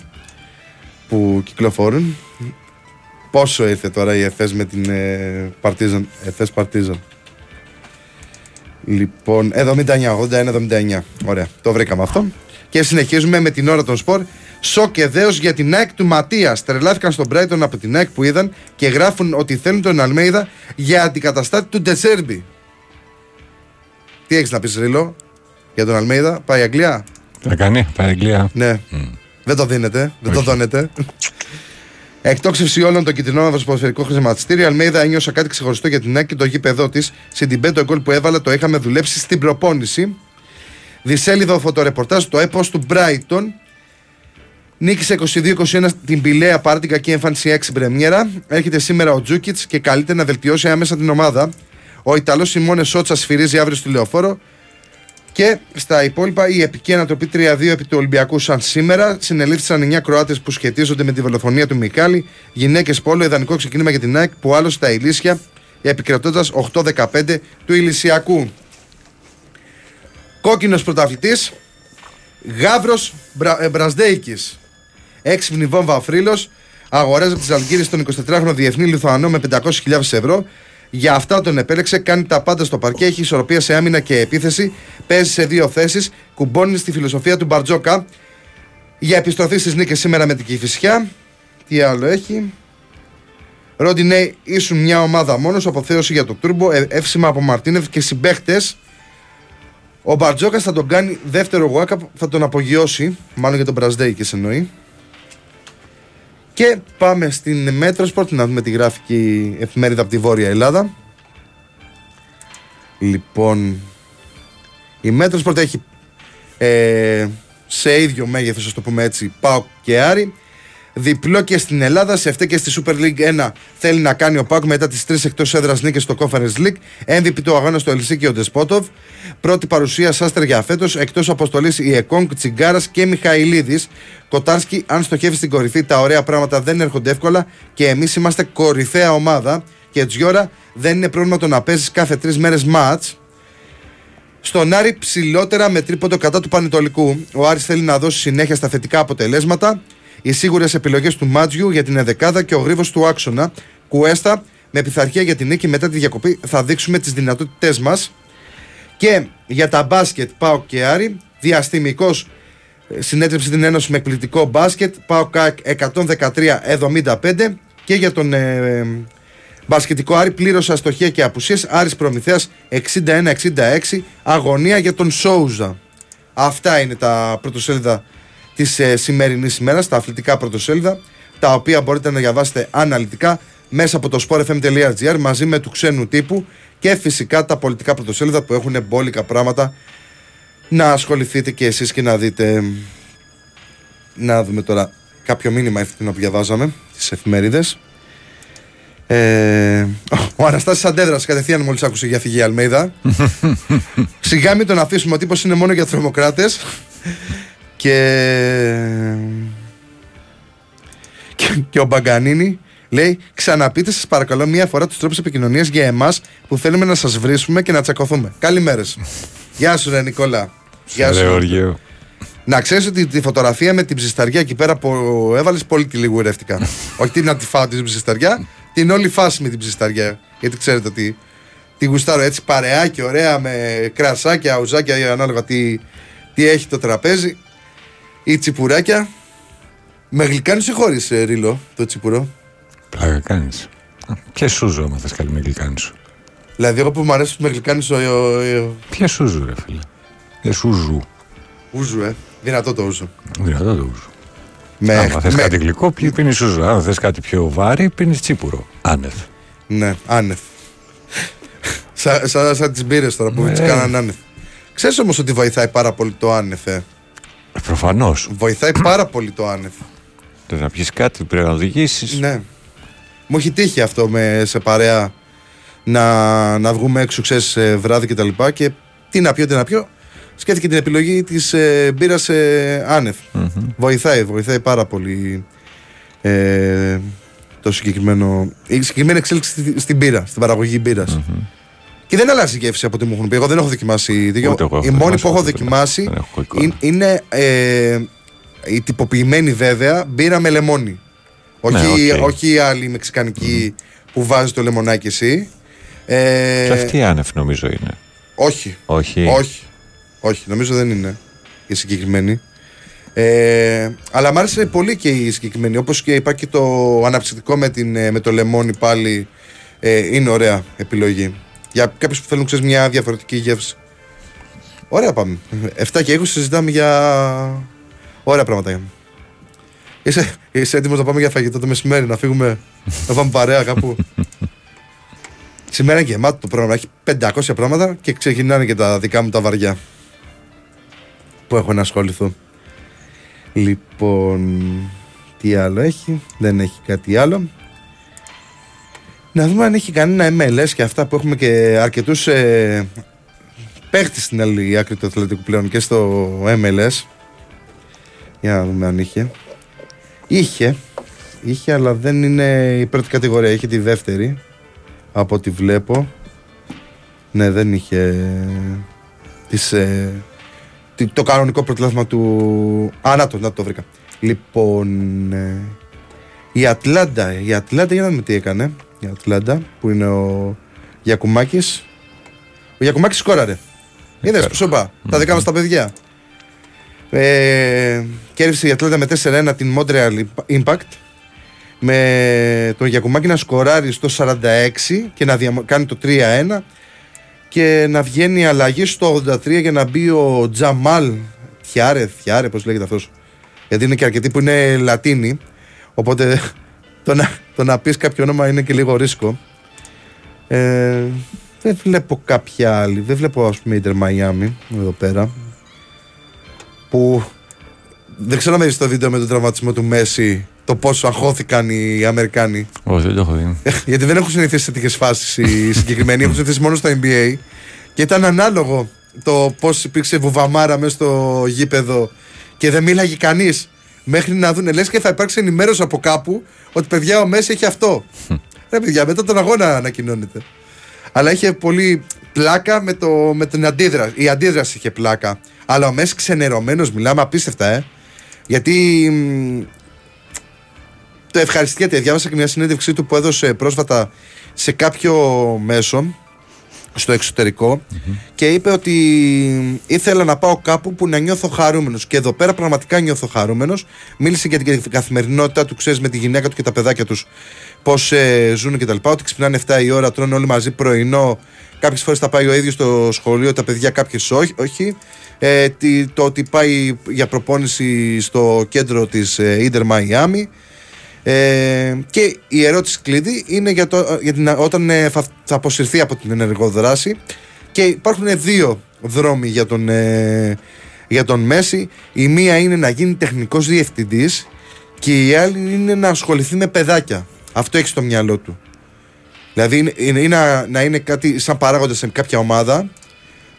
που κυκλοφορούν. Πόσο ήρθε τώρα η ΕΦΕΣ με την ε, Παρτίζαν. ΕΦΕΣ Παρτίζαν. Λοιπόν, ε, 79-81-79. Ωραία, το βρήκαμε αυτό. Και συνεχίζουμε με την ώρα των σπορ. Σοκ και δέος για την ΑΕΚ του Ματίας. Τρελάθηκαν στον Brighton από την ΑΕΚ που είδαν και γράφουν ότι θέλουν τον Αλμέιδα για αντικαταστάτη του Ντε Τζέρμπι. Τι έχεις να πεις, Ρίλο, για τον Αλμέιδα, πάει η Αγγλία; Θα κάνει, πάει Αγγλία. Ναι. Δεν το δίνετε, δεν το δώνετε. Εκτόξευση όλων των κυτρινών στο ποδοσφαιρικό χρηματιστήριο, η Αλμέιδα ένιωσα κάτι ξεχωριστό για την ΑΕΚ και το γήπεδό της. Στην την πέντο γκολ που έβαλε το είχαμε δουλέψει στην προπόνηση. Δισέλιδο φωτορεπορτάζ το έπος του Brighton. Νίκησε 22-21 την Πηλαία παρά την κακή εμφάνιση 6 πρεμιέρα. Έρχεται σήμερα ο Τζούκιτς και καλείται να βελτιώσει άμεσα την ομάδα. Ο Ιταλός Σιμώνε Σότσας σφυρίζει αύριο στη λεωφόρο. Και στα υπόλοιπα, η επική ανατροπή 3-2 επί του Ολυμπιακού σαν σήμερα. Συνελήφθησαν 9 Κροάτες που σχετίζονται με τη δολοφονία του Μικάλη. Γυναίκες πόλο, ιδανικό ξεκίνημα για την ΑΕΚ που άλλωσε τα ηλίσια επικρατώντας 8-15 του Ηλυσιακού. Κόκκινος πρωταθλητής. Γάβρο Μπρα, ε, Μπρασδέικη. Έξυπνη βόμβα ο Φρύλος. Αγοράζει από τι Αλγύρε τον 24χρονο διεθνή Λιθουανό με 500.000 ευρώ. Για αυτά τον επέλεξε, κάνει τα πάντα στο παρκέ, έχει ισορροπία σε άμυνα και επίθεση, παίζει σε δύο θέσεις, κουμπώνει στη φιλοσοφία του Μπαρτζόκα. Για επιστροφή στις νίκες σήμερα με την Κυφυσιά. Τι άλλο έχει. Ρόντινέι, ήσουν μια ομάδα μόνος, αποθέωση για το τούρμπο, ε, εύσημα από Μαρτίνευ και συμπαίχτες. Ο Μπαρτζόκα θα τον κάνει δεύτερο γουάκα, θα τον απογειώσει. Μάλλον για τον Μπραζδέικη εννοεί. Και πάμε στην Metrosport να δούμε τι γράφει και η εφημερίδα από τη Βόρεια Ελλάδα. Λοιπόν, η Metrosport έχει ε, σε ίδιο μέγεθος, ας το πούμε έτσι, ΠΑΟΚ και Άρη. Διπλό και στην Ελλάδα, σε αυτή και στη Super League 1 θέλει να κάνει ο ΠΑΟΚ μετά τις τρεις εκτός έδρας νίκες στο Conference League. MVP του αγώνα στο Ελσίνκι ο Ντεσπότοβ. Πρώτη παρουσία Σάστερ για φέτος, εκτός αποστολής οι Εκόνγκ, Τσιγκάρας και Μιχαηλίδης. Κοτάρσκι, αν στοχεύει στην κορυφή, τα ωραία πράγματα δεν έρχονται εύκολα και εμείς είμαστε κορυφαία ομάδα. Και Τζιόρα δεν είναι πρόβλημα το να παίζεις κάθε τρεις μέρες μάτς. Στον Άρη ψηλότερα με τρίποντο κατά του Πανετολικού. Ο Άρης θέλει να δώσει συνέχεια στα θετικά αποτελέσματα. Οι σίγουρες επιλογές του Μάτζιου για την Εδεκάδα και ο γρίβος του άξονα. Κουέστα με πειθαρχία για την νίκη μετά τη διακοπή θα δείξουμε τις δυνατότητές μας. Και για τα μπάσκετ πάω και Άρη. Διαστημικός συνέτρεψε την Ένωση με εκπληκτικό μπάσκετ. Πάω ΚΑΚ 113-75. Και για τον ε, μπασκετικό Άρη πλήρωσε αστοχία και απουσίες. Άρης Προμηθέας 61-66. Αγωνία για τον Σόουζα. Αυτά είναι τα πρωτοσέλιδα της ε, σημερινής ημέρας, τα αθλητικά πρωτοσέλιδα, τα οποία μπορείτε να διαβάσετε αναλυτικά μέσα από το sportfm.gr μαζί με του ξένου τύπου και φυσικά τα πολιτικά πρωτοσέλιδα που έχουν μπόλικα πράγματα. Να ασχοληθείτε και εσείς και να δείτε. Να δούμε τώρα κάποιο μήνυμα εύθυνο που διαβάζαμε τις εφημερίδες. Ε, ο Αναστάσης αντέδρασε κατευθείαν μόλις άκουσε για φυγή Αλμέιδα. [laughs] Σιγά μην τον αφήσουμε ο τύπος είναι μόνο για τρομοκράτες και... και, και ο Μπαγκανίνη λέει ξαναπείτε σας παρακαλώ μία φορά τους τρόπους επικοινωνίας για εμάς που θέλουμε να σας βρίσκουμε και να τσακωθούμε. Καλημέρες. Γεια σου ρε Νικόλα. Γεια σου. Γεωργίου. Να ξέρεις ότι τη φωτογραφία με την ψισταριά εκεί πέρα που έβαλες πολύ τη λιγουρεύτηκα. [laughs] Όχι την να τη φάω την ψισταριά, την όλη φάση με την ψισταριά. Γιατί ξέρετε ότι τη γουστάρω έτσι παρεάκι, ωραία, με κρασάκια, ουζάκια, ανάλογα τι, τι έχει το τραπέζι. Ή τσιπουράκια. Με γλυκάνει ή χωρί ρίλο το τσιπουρό. Πλάκα κάνει. Ποια σούζο, άμα θες καλή με γλυκάνη σου. Δηλαδή, εγώ που μου αρέσει που με γλυκάνει ο, ο, ο, Ποια σούζου, ρε φίλε. Ε, σούζου. ούζου, ε. Δυνατό το ούζο. Δυνατά το ούζου. Με, Άμα θες με- κάτι γλυκό, πίνεις σούζου. Αν θες κάτι πιο βάρη, πίνεις τσίπουρο. Άνευ. Ναι, άνευ. Σαν σα, σαν τις μπύρες τώρα που Ναι. τι κάνανε άνευ. Ξέρεις όμως ότι βοηθάει πάρα πολύ το άνευ. Ε. Προφανώς. Βοηθάει πάρα πολύ το άνευ. Το να πιεις κάτι πρέπει να οδηγήσεις. Ναι. Μου έχει τύχει αυτό με, σε παρέα να, να βγούμε έξω, ξέρεις, ε, βράδυ και τα λοιπά και τι να πιω, τι να πιω. Σκέφτηκε την επιλογή της ε, μπύρας ε, άνευ. Βοηθάει, βοηθάει πάρα πολύ ε, το συγκεκριμένο, η συγκεκριμένη εξέλιξη στη- στην μπύρα, στην παραγωγή μπύρας. Και δεν αλλάζει η γεύση από ό,τι μου έχουν πει. Εγώ δεν έχω δοκιμάσει. Ούτε εγώ έχω η μόνη δοκιμάσει που έχω αυτό, δεν δοκιμάσει έχω- δεν έχω εικόνα. είναι, είναι ε, η τυποποιημένη βέβαια μπύρα με λεμόνι. Όχι, Ναι, οκ. όχι η άλλη μεξικανική που βάζει το λεμονάκι εσύ. Ε, Και αυτή άνευ νομίζω είναι. όχι, Όχι. όχι. Όχι, νομίζω δεν είναι η συγκεκριμένη. Ε, αλλά μ' άρεσε πολύ και η συγκεκριμένη. Όπως και υπάρχει και το αναψυκτικό με, την, ε, με το λεμόνι πάλι. Ε, είναι ωραία επιλογή. Για κάποιους που θέλουν ξέρεις, μια διαφορετική γεύση. Ωραία πάμε. 7 και 20 συζητάμε για ωραία πράγματα. Είσαι, είσαι έτοιμος να πάμε για φαγητό το μεσημέρι, να φύγουμε, να πάμε παρέα κάπου; [laughs] Σήμερα είναι γεμάτο το πρόγραμμα. Έχει 500 πράγματα και ξεκινάνε και τα δικά μου τα βαριά. Που έχω να ασχοληθώ. Λοιπόν, τι άλλο έχει; Δεν έχει κάτι άλλο. Να δούμε αν έχει κανένα MLS και αυτά που έχουμε και αρκετούς ε, παίχτες στην άλλη άκρη του Αθλητικού πλέον και στο MLS. Για να δούμε αν είχε. Είχε. Είχε, αλλά δεν είναι η πρώτη κατηγορία. Είχε τη δεύτερη. Από ό,τι βλέπω. Ναι, δεν είχε τις, ε, τι- το κανονικό πρωτάθλημα του... Α, να το, να το βρήκα. Λοιπόν, ε, η Ατλάντα, η Ατλάντα, για να δούμε τι έκανε. Η Ατλάντα, που είναι ο Γιακουμάκης. Ο Γιακουμάκης σκόραρε. Είδες που σου είπα, τα δικά μας τα παιδιά. Ε, κέρδισε η Ατλάντα με 4-1 την Montreal Impact με τον Γιακουμάκη να σκοράρει στο 46 και να διαμο- κάνει το 3-1 και να βγαίνει η αλλαγή στο 83 για να μπει ο Τζαμάλ Θιάρε, Θιάρε πώς λέγεται αυτός γιατί είναι και αρκετοί που είναι Λατίνοι οπότε το να, το να πεις κάποιο όνομα είναι και λίγο ρίσκο ε, δεν βλέπω κάποια άλλη δεν βλέπω ας πούμε Ιντερ Μαϊάμι εδώ πέρα που δεν ξέρω αν είδες το βίντεο με τον τραυματισμό του Μέση το πόσο αγχώθηκαν οι Αμερικάνοι Όχι, δεν το έχω δει. [laughs] γιατί δεν έχουν συνηθίσει σε τέτοιες φάσεις οι [laughs] συγκεκριμένοι. έχουν συνηθίσει μόνο στο NBA. Και ήταν ανάλογο το πώς υπήρξε βουβαμάρα μέσα στο γήπεδο και δεν μίλαγε κανείς. Μέχρι να δουν, λες και θα υπάρξει ενημέρωση από κάπου ότι παιδιά ο Μέση έχει αυτό. Ρε παιδιά, μετά τον αγώνα ανακοινώνεται. Αλλά είχε πολύ πλάκα με, το, με την αντίδραση. Η αντίδραση είχε πλάκα. Αλλά ο Μέσης ξενερωμένος, μιλάμε απίστευτα, ε. Γιατί μ, το ευχαριστήκατε. Διάβασα και μια συνέντευξή του που έδωσε πρόσφατα σε κάποιο μέσο στο εξωτερικο και είπε ότι ήθελα να πάω κάπου που να νιώθω χαρούμενος. Και εδώ πέρα πραγματικά νιώθω χαρούμενος. Μίλησε για την καθημερινότητά του, ξέρεις, με τη γυναίκα του και τα παιδάκια τους, πώς ε, ζουν κτλ. Ότι ξυπνάνε 7 η ώρα, τρώνε όλοι μαζί πρωινό. Κάποιες φορές θα πάει ο ίδιος στο σχολείο, τα παιδιά κάποιες όχι. όχι. Ε, τι- το ότι πάει για προπόνηση στο κέντρο της ε, Ίντερ Μαϊάμι ε, και η ερώτηση κλειδί είναι για, το, για την, όταν ε, θα, θα αποσυρθεί από την ενεργό δράση και υπάρχουν δύο δρόμοι για τον, ε, για τον Μέση. Η μία είναι να γίνει τεχνικός διευθυντής και η άλλη είναι να ασχοληθεί με παιδάκια. Αυτό έχει στο μυαλό του. Δηλαδή είναι, είναι, είναι να, να είναι κάτι σαν παράγοντας σε κάποια ομάδα.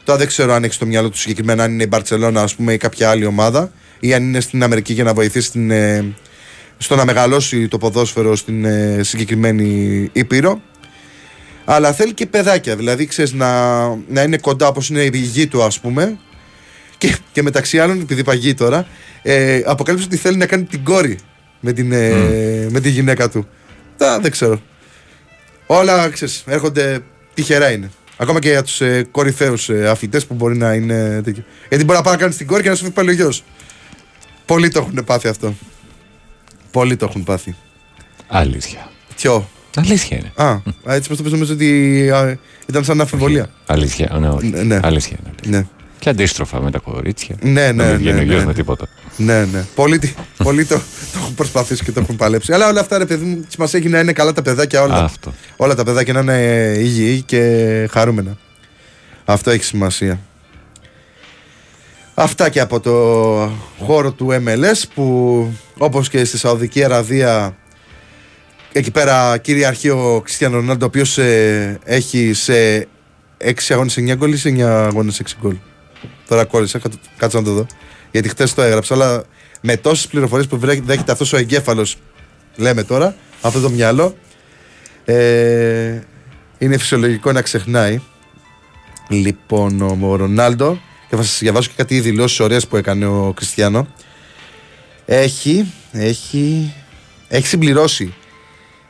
Τώρα δεν ξέρω αν έχει στο μυαλό του συγκεκριμένα αν είναι η Μπαρσελόνα ας πούμε ή κάποια άλλη ομάδα ή αν είναι στην Αμερική για να βοηθήσει την, ε, στο να μεγαλώσει το ποδόσφαιρο στην ε, συγκεκριμένη Ήπειρο. Αλλά θέλει και παιδάκια, δηλαδή ξέρεις να, να είναι κοντά όπως είναι η γη του ας πούμε Και, και μεταξύ άλλων, επειδή παγεί τώρα, ε, αποκάλυψε ότι θέλει να κάνει την κόρη με την, ε, με τη γυναίκα του. Τα, δεν ξέρω. Όλα ξέρεις, έρχονται τυχερά είναι. Ακόμα και για τους ε, κορυφαίους ε, αθλητές που μπορεί να είναι τέτοιο. Γιατί μπορεί να πάει να κάνει την κόρη και να σου φύγει πάλι ο γιος. Πολλοί το έχουν πάθει αυτό. Πολλοί το έχουν πάθει. Αλήθεια. Ποιο; Αλήθεια είναι. Α, έτσι πως το πες νομίζω ότι α, ήταν σαν αμφιβολία. Αλήθεια, ναι, όχι. Ναι, ναι. Αλήθεια είναι. Ναι. Και αντίστροφα με τα κορίτσια. Ναι, Να ναι, μην βγαίνει ναι, ο γιος ναι. με τίποτα. Ναι, ναι. Πολλοί, τι- πολλοί το, το έχουν προσπαθήσει και το έχουν παλέψει. Αλλά όλα αυτά, ρε παιδί μου, σημασία έχει να είναι καλά τα παιδάκια όλα. Αυτό. Όλα τα παιδάκια να είναι υγιή και χαρούμενα. Αυτό έχει σημασία. Αυτά και από το χώρο του MLS που όπως και στη Σαουδική Αραβία εκεί πέρα κυριαρχεί ο Κριστιανό Ρονάλντο ο οποίος ε, έχει σε 6 αγώνες 9 γκολ ή σε 9 αγώνες 6 γκολ. Τώρα κόλλησα, κάτω- κάτσε να το δω. Γιατί χτες το έγραψα, αλλά με τόσες πληροφορίες που βρέ- δέχεται αυτός ο εγκέφαλος, λέμε τώρα, αυτό το μυαλό, ε, είναι φυσιολογικό να ξεχνάει. Λοιπόν, ο, ο Ρονάλντο, και θα σας διαβάσω και κάτι δηλώσεις ωραίες που έκανε ο Κριστιανό, έχει, έχει, έχει συμπληρώσει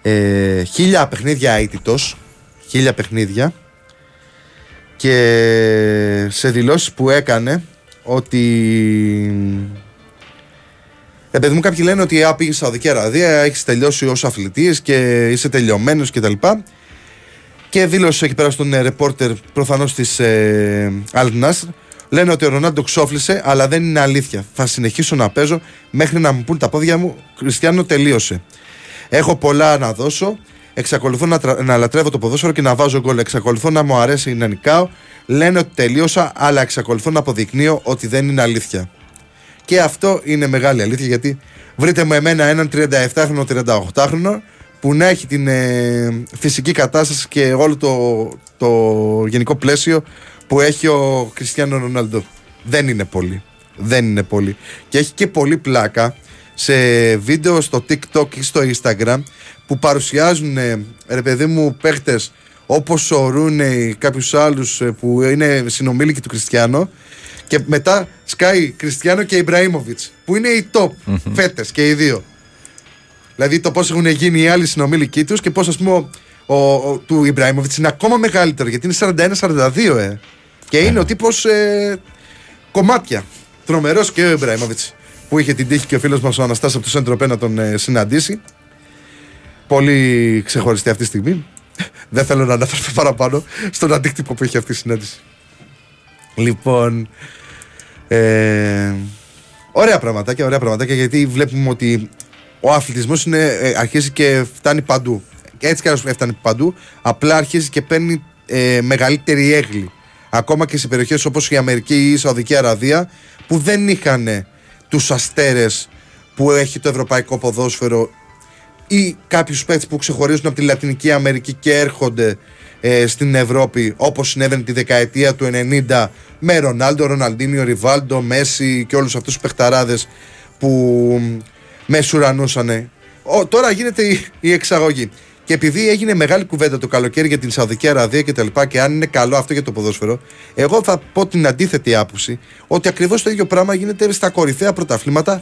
ε, χίλια παιχνίδια αίτητος, χίλια παιχνίδια, και σε δηλώσεις που έκανε ότι ε, παιδί μου, κάποιοι λένε ότι α, πήγες στη Σαουδική Αραβία, έχεις τελειώσει ως αθλητής και είσαι τελειωμένος κτλ. Και δήλωσε εκεί πέρα στον ε, ρεπόρτερ προφανώς της ε, Al Nassr, λένε ότι ο Ρονάλντο ξόφλησε, αλλά δεν είναι αλήθεια. Θα συνεχίσω να παίζω μέχρι να μου πούν τα πόδια μου, Χριστιανό τελείωσε. Έχω πολλά να δώσω. Εξακολουθώ να, τρα- να λατρεύω το ποδόσφαιρο και να βάζω γκολ. Εξακολουθώ να μου αρέσει να νικάω. Λένε ότι τελείωσα, αλλά εξακολουθώ να αποδεικνύω ότι δεν είναι αλήθεια. Και αυτό είναι μεγάλη αλήθεια γιατί βρείτε μου εμένα έναν 37χρονο, 38χρονο που να έχει την ε, φυσική κατάσταση και όλο το, το γενικό πλαίσιο που έχει ο Κριστιανό Ρονάλντο. Δεν είναι πολύ. Δεν είναι πολύ. Και έχει και πολύ πλάκα σε βίντεο στο TikTok ή στο Instagram που παρουσιάζουν ε, ρε παιδί μου παίχτες όπως ο Ρούνεϊ, κάποιους άλλους ε, που είναι συνομήλικοι του Κριστιανό και μετά σκάει Κριστιανό και Ιμπραήμοβιτς, που είναι οι top φέτες και οι δύο. Δηλαδή το πώς έχουν γίνει οι άλλοι συνομήλικοι τους και πώς ας πούμε ο, ο, ο- του Ιμπραήμοβιτς είναι ακόμα μεγαλύτερο γιατί είναι 41-42, ε. Και είναι ο τύπος ε, κομμάτια. Τρομερός και ο Ιμπραήμοβιτς που είχε την τύχη και ο φίλος μας ο Αναστάσης από το Σέντρο Πέ να τον ε, συναντήσει. Πολύ ξεχωριστή αυτή τη στιγμή. Δεν θέλω να αναφερθώ παραπάνω στον αντίκτυπο που είχε αυτή η συνάντηση. Λοιπόν. Ε, ωραία πραγματάκια, ωραία πραγματάκια γιατί βλέπουμε ότι ο αθλητισμός είναι, ε, αρχίζει και φτάνει παντού. Και έτσι κι αλλιώς έφτανε παντού, απλά αρχίζει και παίρνει ε, μεγαλύτερη έγκλη. Ακόμα και σε περιοχές όπως η Αμερική ή η Σαουδική Αραβία που δεν είχαν τους αστέρες που έχει το ευρωπαϊκό ποδόσφαιρο ή κάποιους παίκτες που ξεχωρίζουν από τη Λατινική Αμερική και έρχονται ε, στην Ευρώπη όπως συνέβαινε τη δεκαετία του 90 με Ρονάλντο, Ροναλντίνιο, Ριβάλντο, Μέση και όλους αυτούς τους παιχταράδες που με σουρανούσανε. Ο, τώρα γίνεται η, η εξαγωγή. Και επειδή έγινε μεγάλη κουβέντα το καλοκαίρι για την Σαουδική Αραβία και τα λοιπά και αν είναι καλό αυτό για το ποδόσφαιρο, εγώ θα πω την αντίθετη άποψη ότι ακριβώς το ίδιο πράγμα γίνεται στα κορυφαία πρωταθλήματα.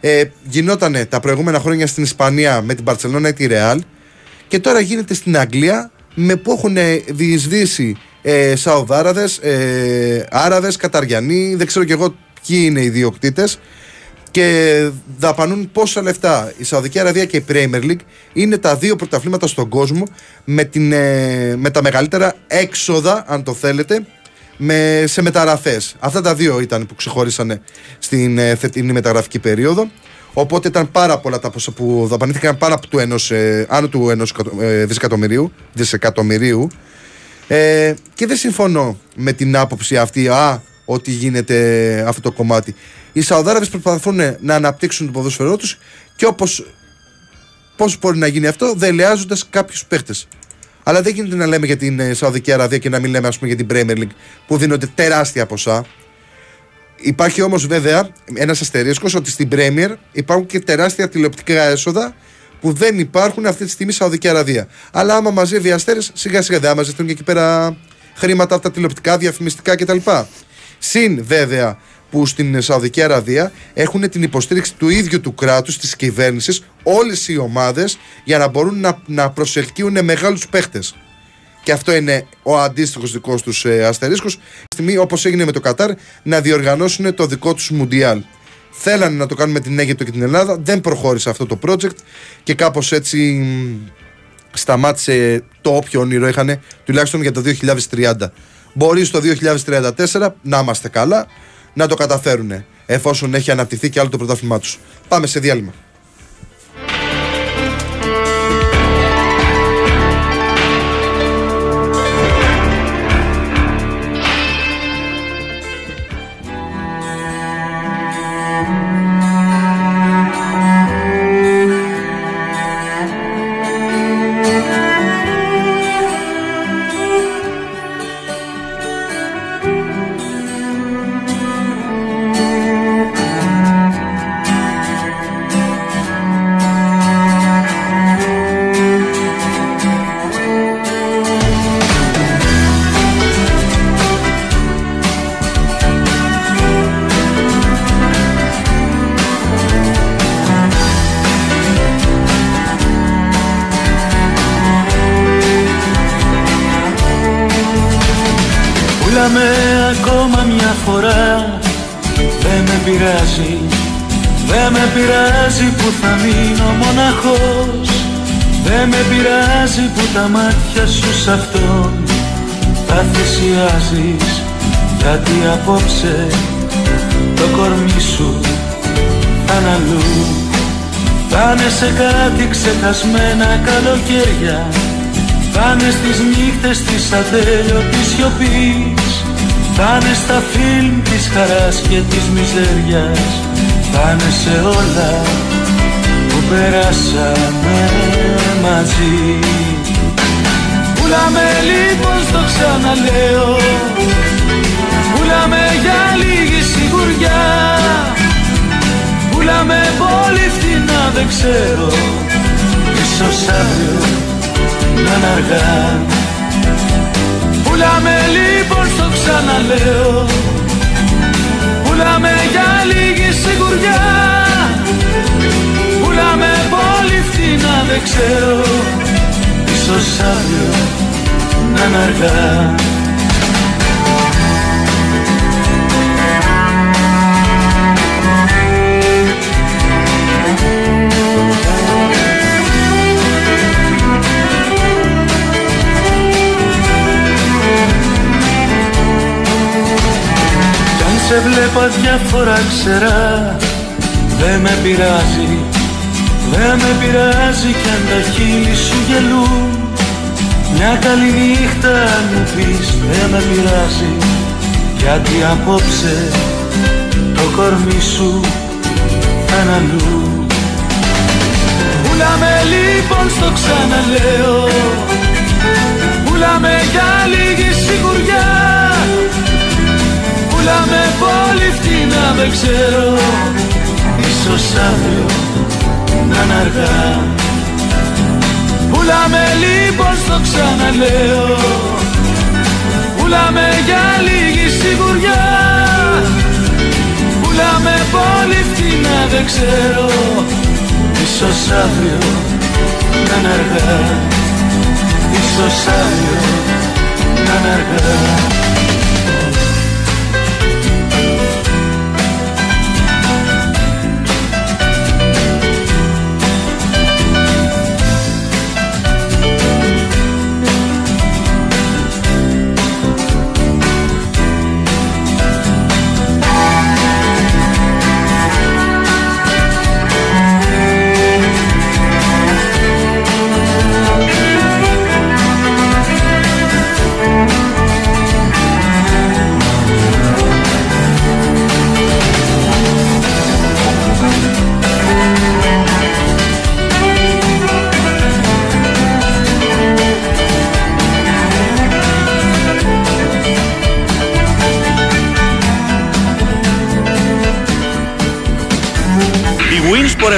Ε, γινότανε τα προηγούμενα χρόνια στην Ισπανία με την Παρσελόνα ή τη Ρεάλ και τώρα γίνεται στην Αγγλία με που έχουν ε, διεισδύσει ε, Σαουδάραδες, ε, Άραβες, Καταριανοί, δεν ξέρω κι εγώ ποιοι είναι οι διοκτήτες και δαπανούν πόσα λεφτά. Η Σαουδική Αραβία και η Premier League είναι τα δύο πρωταθλήματα στον κόσμο με, την, ε, με τα μεγαλύτερα έξοδα, αν το θέλετε, με, σε μεταγραφές. Αυτά τα δύο ήταν που ξεχωρίσανε στην ε, φετινή μεταγραφική περίοδο. Οπότε ήταν πάρα πολλά τα ποσά που δαπανήθηκαν πάνω από του ενός, ε, άνω του ενός εκατο- ε, δισεκατομμυρίου, δισεκατομμυρίου. Ε, και δεν συμφωνώ με την άποψη αυτή α, ότι γίνεται αυτό το κομμάτι. Οι Σαουδάραβες προσπαθούν να αναπτύξουν το ποδόσφαιρό τους και όπως πώς μπορεί να γίνει αυτό δελεάζοντας κάποιους παίχτες. Αλλά δεν γίνεται να λέμε για την ε, Σαουδική Αραβία και να μην λέμε ας πούμε, για την Premier League που δίνονται τεράστια ποσά. Υπάρχει όμως βέβαια ένας αστερίσκος ότι στην Premier υπάρχουν και τεράστια τηλεοπτικά έσοδα που δεν υπάρχουν αυτή τη στιγμή στη Σαουδική Αραβία. Αλλά άμα μαζεύει οι αστέρες, σιγά σιγά δεν θα μαζευτούν και εκεί πέρα χρήματα από τα τηλεοπτικά, διαφημιστικά κτλ. Συν βέβαια που στην Σαουδική Αραβία έχουν την υποστήριξη του ίδιου του κράτους, της κυβέρνησης, όλες οι ομάδες για να μπορούν να, να προσελκύουν μεγάλους παίχτες. Και αυτό είναι ο αντίστοιχος δικός τους ε, αστερίσκος. Στιγμή, όπως έγινε με το Κατάρ, να διοργανώσουν το δικό τους Μουντιάλ. Θέλανε να το κάνουν με την Αίγυπτο και την Ελλάδα, δεν προχώρησε αυτό το project και κάπως έτσι μ, σταμάτησε το όποιο όνειρο είχαν τουλάχιστον για το 2030. Μπορεί στο 2034 να είμαστε καλά, να το καταφέρουν εφόσον έχει αναπτυχθεί και άλλο το πρωτάθλημά τους. Πάμε σε διάλειμμα. Τα μάτια σου σ' αυτόν. Τα θυσιάζεις Γιατί απόψε. Το κορμί σου θα είναι αλλού. Θα είναι σε κάτι ξεχασμένα καλοκαίρια. Πάνε στις νύχτες της ατέλειωτης σιωπής. Πάνε στα φιλμ της χαράς και της μιζέριας. Πάνε σε όλα που περάσαμε μαζί Πουλάμε λοιπόν στο ξαναλέω. Πουλάμε για λίγη σιγουριά. Πουλάμε πολύ φτηνά δεν ξέρω. Ίσως αύριο να είναι αργά. Πουλάμε λοιπόν στο ξαναλέω. Πουλάμε για λίγη σιγουριά. Πουλάμε πολύ φτηνά δεν ξέρω Ίσως αύριο να είναι αργά. Κι αν σε βλέπω διάφορα ξερά Δεν με πειράζει Δεν με πειράζει κι αν τα χείλη σου γελούν Μια καλή νύχτα αν μου πεις Δεν με πειράζει Γιατί απόψε Το κορμί σου θα είναι αλλού. Πουλάμε λοιπόν στο ξαναλέω Πουλάμε για λίγη σιγουριά. Πουλάμε πολύ φτηνά δεν ξέρω Ίσως αύριο να είναι αργά Πουλάμε λοιπόν στο ξαναλέω. Πουλάμε για λίγη σιγουριά. Πουλάμε πολύ φτηνά δεν ξέρω. Ίσως αύριο να είναι αργά. Ίσως αύριο να είναι αργά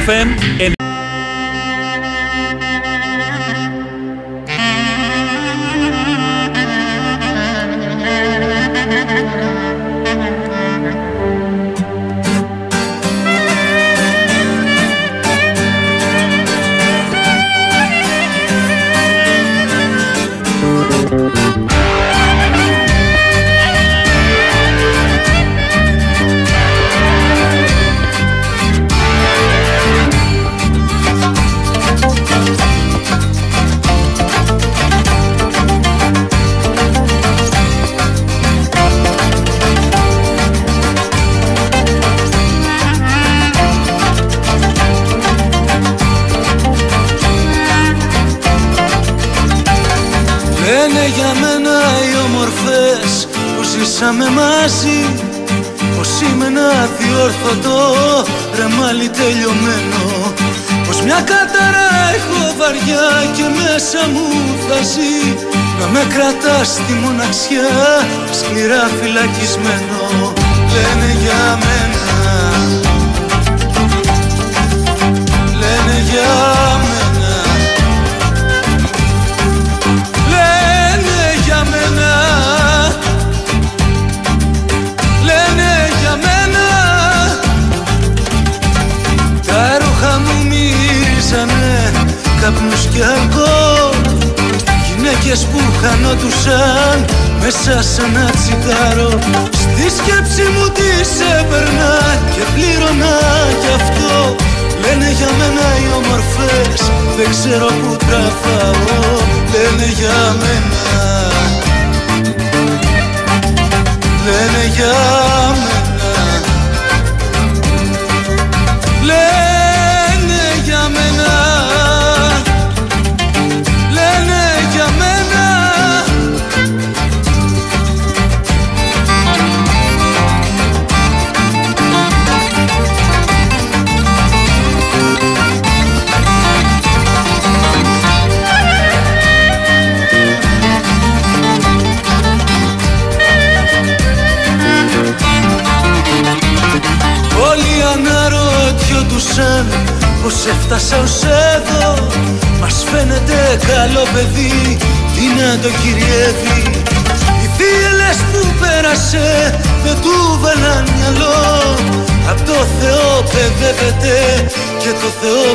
FM εν- Λένε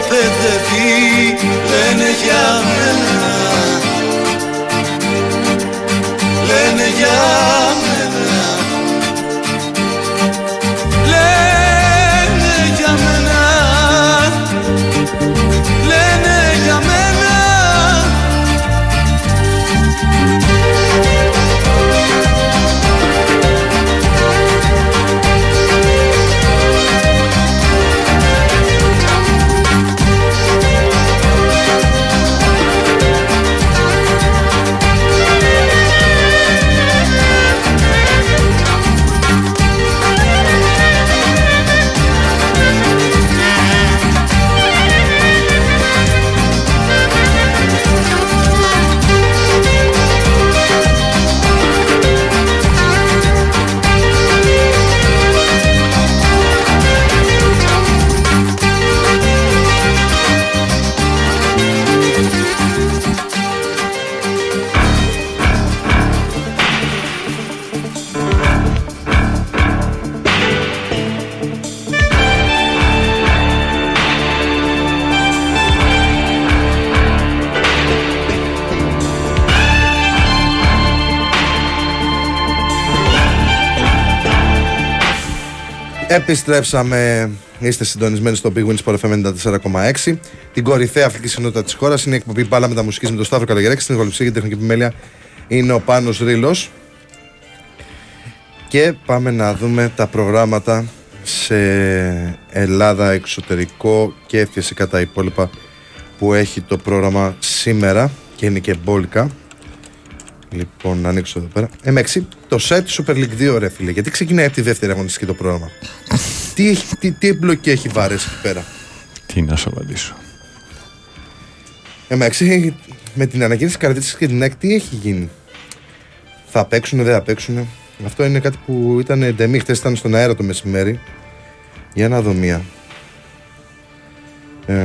Θεό Επιστρέψαμε. Είστε συντονισμένοι στο Big Win Sport FM 94,6. Την κορυφαία αθλητική συχνότητα της χώρας είναι η εκπομπή Πάλα με τα μουσικής με τον Σταύρο Καλαγεράκη. Στην ηχοληψία και την τεχνική επιμέλεια είναι ο Πάνος Ρήλο. Και πάμε να δούμε τα προγράμματα σε Ελλάδα, εξωτερικό και φυσικά τα υπόλοιπα που έχει το πρόγραμμα σήμερα και είναι και μπόλικα. Λοιπόν, να ανοίξω εδώ πέρα. M6, το site του Super League 2, ρε φίλε. Γιατί ξεκινάει από τη δεύτερη αγωνιστική το πρόγραμμα; Τι, έχει, τι, τι εμπλοκή έχει βάρες εκεί πέρα; Τι να σου απαντήσω. M6, με την ανακοίνωση Καρδίτσα και την ΑΕΚ, τι έχει γίνει; Θα παίξουν, δεν θα παίξουν. Αυτό είναι κάτι που ήταν εντεμή. Χθες ήταν στον αέρα το μεσημέρι. Για να δω μία. Ε,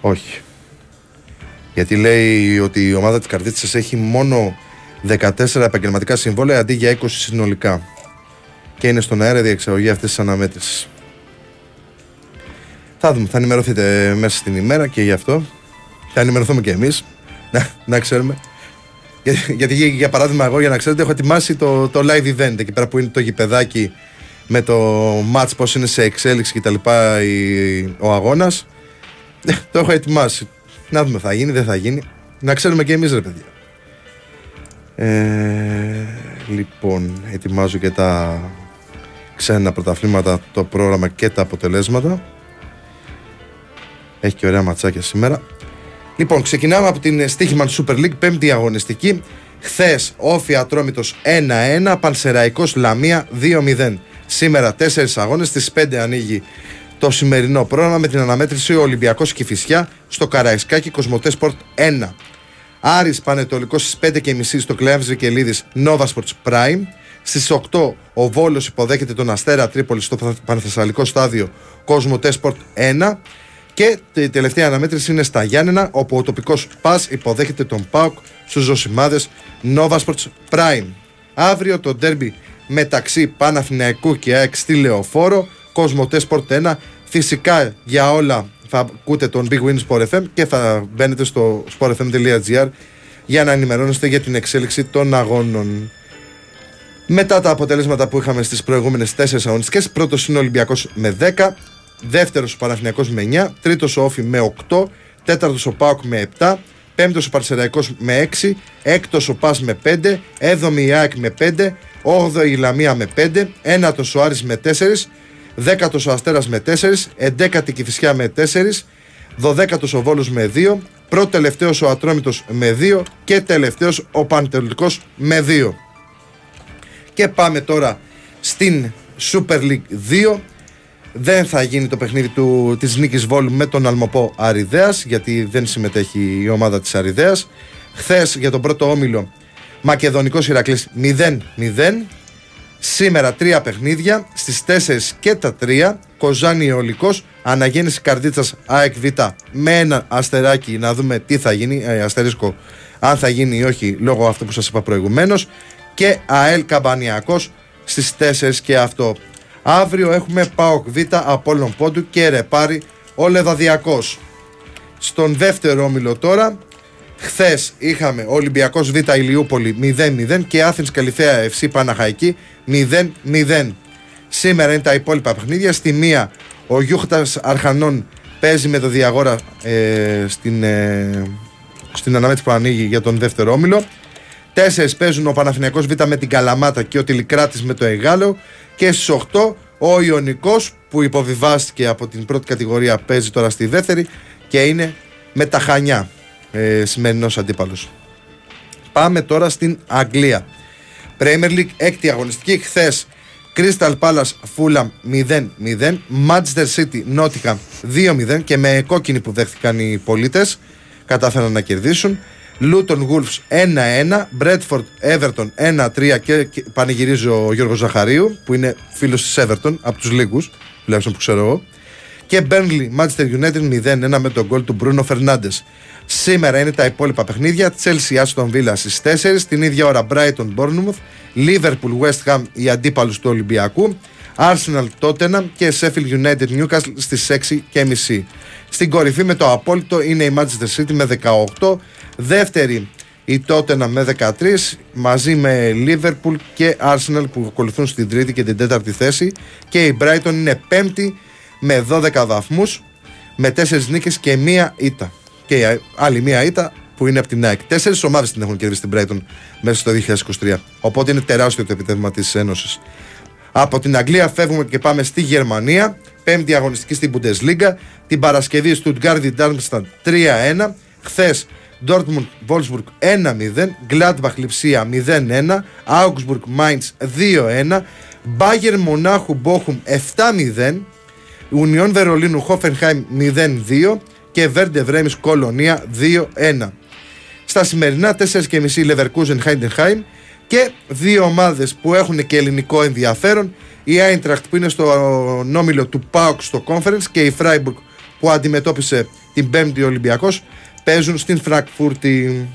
όχι. Γιατί λέει ότι η ομάδα της Καρδίτσας έχει μόνο 14 επαγγελματικά συμβόλαια αντί για 20 συνολικά. Και είναι στον αέρα η διεξαγωγή αυτής της αναμέτρησης. Θα δούμε, θα ενημερωθείτε μέσα στην ημέρα και γι' αυτό. Θα ενημερωθούμε και εμείς, [laughs] να, να ξέρουμε. Γιατί, γιατί για παράδειγμα εγώ για να ξέρετε έχω ετοιμάσει το, το live event εκεί πέρα που είναι το γηπεδάκι με το match πώς είναι σε εξέλιξη και τα λοιπά η- ο αγώνας. Ε, το έχω ετοιμάσει. Να δούμε θα γίνει, δεν θα γίνει. Να ξέρουμε και εμείς ρε παιδιά. Ε, λοιπόν, ετοιμάζω και τα ξένα πρωταθλήματα, το πρόγραμμα και τα αποτελέσματα. Έχει και ωραία ματσάκια σήμερα. Λοιπόν, ξεκινάμε από την Στίχημαν Super League, πέμπτη αγωνιστική. Χθες Όφη Ατρόμητος 1-1, Πανσεραϊκός Λαμία 2-0. Σήμερα 4 αγώνες, στις 5 ανοίγει το σημερινό πρόγραμμα με την αναμέτρηση Ολυμπιακός Κηφισιά στο Καραϊσκάκι Κοσμοτές Σπορτ 1. Άρης Πανετολικός στις 5.30 στο Κλεάνη Βικελίδης Nova Sports Prime. Στις 8 ο Βόλος υποδέχεται τον Αστέρα Τρίπολη στο Πανθεσσαλικό Στάδιο Κοσμοτέ Sport 1. Και η τελευταία αναμέτρηση είναι στα Γιάννενα, όπου ο τοπικός Πας υποδέχεται τον Πάουκ στους Ζωσιμάδες Nova Sports Prime. Αύριο το ντέρμπι μεταξύ Παναθηναϊκού και ΑΕΚ στη Λεωφόρο, Κοσμοτέ Sport 1. Φυσικά για όλα θα ακούτε τον Big Win Sport FM και θα μπαίνετε στο sportfm.gr για να ενημερώνεστε για την εξέλιξη των αγώνων. Μετά τα αποτελέσματα που είχαμε στις προηγούμενες 4 αγωνιστικές, πρώτος είναι ο Ολυμπιακός με 10, δεύτερος ο Παναθηναϊκός με 9, τρίτος ο Όφη με 8, τέταρτος ο Πάοκ με 7, πέμπτος ο Παρσεραϊκό με 6, έκτος ο Πας με 5, έβδομη η ΑΕΚ με 5, όγδοη η Λαμία με 5, ένατος ο Άρης με 4, δέκατος ο Αστέρας με 4, εντέκατη η Κυφυσιά με 4, δωδέκατος ο Βόλος με 2, πρώτος τελευταίος ο Ατρόμητος με 2 και τελευταίος ο Παντελικό με 2. Και πάμε τώρα στην Super League 2. Δεν θα γίνει το παιχνίδι του, της νίκης Βόλου με τον Αλμοπό Αριδέας γιατί δεν συμμετέχει η ομάδα της Αριδέας. Χθες για τον πρώτο όμιλο Μακεδονικός Ηρακλής 0-0. Σήμερα τρία παιχνίδια στις 4 και τα 3 Κοζάνη Ολικός Αναγέννηση Καρδίτσας ΑΕΚ Β με ένα αστεράκι να δούμε τι θα γίνει ε, αστερίσκο αν θα γίνει ή όχι λόγω αυτού που σας είπα προηγουμένως και ΑΕΛ Καμπανιακός στις 4 και αυτό. Αύριο έχουμε ΠΑΟΚ Β Απόλλων Πόντου και Ρεπάρι ο Λεδαδιακός. Στον δεύτερο όμιλο τώρα Χθες είχαμε Ολυμπιακός Β Ηλιούπολη 0-0 και Άθηνς Καλυθέα FC Παναχαϊκή 0-0. Σήμερα είναι τα υπόλοιπα παιχνίδια. Στη μία ο Γιούχτας Αρχανών παίζει με το Διαγόρα ε, στην, ε, στην αναμέτρηση που ανοίγει για τον δεύτερο όμιλο. Τέσσερις παίζουν ο Παναθηναϊκός Β με την Καλαμάτα και ο Τηλικράτης με το Εγάλεο. Και στις 8 ο Ιωνικός που υποβιβάστηκε από την πρώτη κατηγορία παίζει τώρα στη δεύτερη και είναι με τα Χανιά ε, σημερινός αντίπαλος. Πάμε τώρα στην Αγγλία. Premier League έκτη αγωνιστική χθες. Crystal Palace Fulham 0-0. Manchester City Nottingham 2-0 και με κόκκινη που δέχτηκαν οι πολίτες κατάφεραν να κερδίσουν. Luton Wolves 1-1, Bradford Everton 1-3 και πανηγυρίζει ο Γιώργος Ζαχαρίου που είναι φίλος της Everton από τους λίγους, τουλάχιστον που ξέρω εγώ. Και Burnley Manchester United 0-1 με τον γκολ του Bruno Fernandes. Σήμερα είναι τα υπόλοιπα παιχνίδια. Chelsea Aston Villa στις 4, την ίδια ώρα Brighton Bournemouth, Liverpool West Ham οι αντίπαλου του Ολυμπιακού, Arsenal Tottenham και Sheffield United Newcastle στις 6 και μισή. Στην κορυφή με το απόλυτο είναι η Manchester City με 18, δεύτερη η Tottenham με 13 μαζί με Liverpool και Arsenal που ακολουθούν στην τρίτη και την τέταρτη θέση και η Brighton είναι πέμπτη με 12 βαθμούς με 4 νίκες και μία ήττα και άλλη μία ήττα που είναι από την ΑΕΚ. Τέσσερις ομάδες την έχουν κερδίσει την Brighton μέσα στο 2023. Οπότε είναι τεράστιο το επιτεύγμα της Ένωσης. Από την Αγγλία φεύγουμε και πάμε στη Γερμανία. Πέμπτη αγωνιστική στην Bundesliga. Την Παρασκευή Stuttgart Darmstadt 3-1. Χθες Dortmund Wolfsburg 1-0. Gladbach Lipsia 0-1. Augsburg Mainz 2-1. Bayern Μονάχου Bochum 7-0. Union Βερολίνου Hoffenheim 0-2 και Βέρντε Βρέμι Κολονία 2-1. Στα σημερινά 4.30 Leverkusen Heidenheim και δύο ομάδες που έχουν και ελληνικό ενδιαφέρον η Eintracht που είναι στο νόμιλο του ΠΑΟΚ στο Conference και η Freiburg που αντιμετώπισε την 5η Ολυμπιακός παίζουν στην Φραγκφούρτη.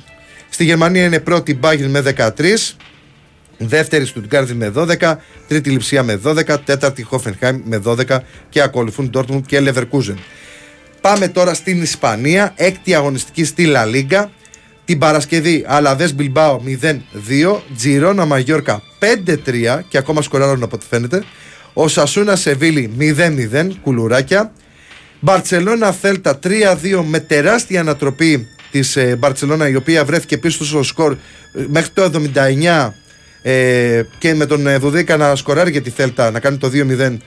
Στη Γερμανία είναι πρώτη η Bayern με 13, δεύτερη Στουτγκάρδη με 12, τρίτη Λιψία με 12, τέταρτη Hoffenheim με 12 και ακολουθούν Dortmund και Leverkusen. Πάμε τώρα στην Ισπανία, έκτη αγωνιστική στη Λα Λίγκα. Την Παρασκευή Αλαδέ Μπιλμπάο 0-2, Τζιρόνα Μαγιόρκα 5-3 και ακόμα σκοράρουν από ό,τι φαίνεται. Ο Σασούνα Σεβίλη 0-0, κουλουράκια. Μπαρσελόνα Θέλτα 3-2 με τεράστια ανατροπή της ε, Μπαρσελόνα η οποία βρέθηκε πίσω στο σκορ ε, μέχρι το 79 ε, και με τον Βουδίκα να σκοράρει για τη Θέλτα να κάνει το 2-0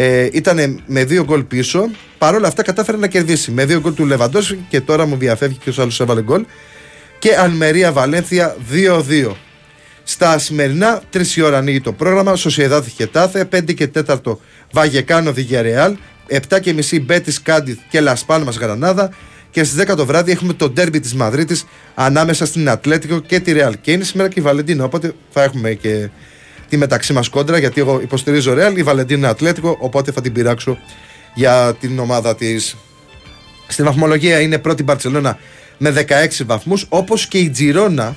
ε, ήταν με δύο γκολ πίσω. Παρ' όλα αυτά κατάφερε να κερδίσει. Με δύο γκολ του Λεβαντό και τώρα μου διαφεύγει και ο άλλος έβαλε γκολ. και Αλμερία Βαλένθια 2-2. Στα σημερινά, 3 η ώρα ανοίγει το πρόγραμμα. Σοσιαδάδ Χετάθε, 5 και 4 Βαγεκάνο Διγερεάλ, 7 και μισή Μπέτη Κάντιθ και Λασπάλμα Γρανάδα. Και στις 10 το βράδυ έχουμε το ντέρμπι της Μαδρίτης ανάμεσα στην Ατλέτικο και τη Ρεάλ. Και είναι σήμερα και η Βαλεντίνο. Οπότε θα έχουμε και τη μεταξύ μας κόντρα. Γιατί εγώ υποστηρίζω Ρεάλ, η Βαλεντίνο είναι Ατλέτικο. Οπότε θα την πειράξω για την ομάδα της. Στην βαθμολογία είναι πρώτη Μπαρσελόνα με 16 βαθμούς. Όπως και η Τζιρόνα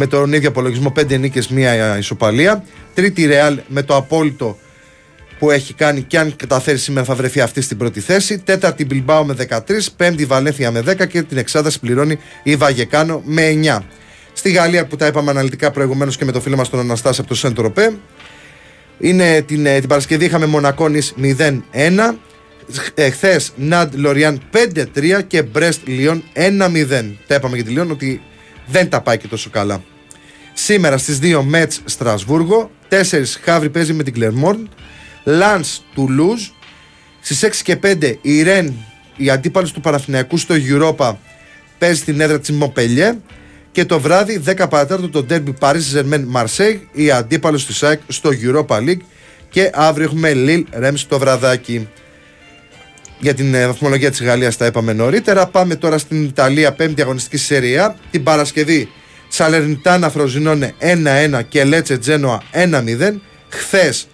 με τον ίδιο απολογισμό 5 νίκες, μία ισοπαλία. Τρίτη Ρεάλ με το απόλυτο που έχει κάνει και αν καταφέρει σήμερα θα βρεθεί αυτή στην πρώτη θέση. Τέταρτη Μπιλμπάο με 13, πέμπτη Βαλένθια με 10 και την εξάδα συμπληρώνει η Βαγεκάνο με 9. Στη Γαλλία που τα είπαμε αναλυτικά προηγουμένως και με το φίλο μας τον Αναστάση από το Σεντροπέ. Είναι την, ε, την Παρασκευή είχαμε Μονακόνη 0-1. Εχθέ Ναντ Λοριάν 5-3 και Μπρέστ Λιόν 1-0. Τα είπαμε για τη Λιόν ότι δεν τα πάει και τόσο καλά. Σήμερα στις 2 Μέτς Στρασβούργο, 4 Χαύρι παίζει με την Κλερμόρν, Λανς Τουλούζ, στις 6 και 5 η Ρεν, η αντίπαλο του Παναθηναϊκού στο Europa, παίζει στην έδρα της Μοπελιέ και το βράδυ 10 παρατέταρτο το Derby Paris Ζερμέν Marseille, η αντίπαλο τη ΣΑΕΚ στο Europa League και αύριο έχουμε Lille Ρέμς το βραδάκι. Για την ε, βαθμολογία της Γαλλίας τα είπαμε νωρίτερα. Πάμε τώρα στην Ιταλία, πέμπτη αγωνιστική σερία. Την Παρασκευή Σαλερνιτάνα Φροζινώνε 1-1 και Λέτσε Τζένοα 1-0. Χθες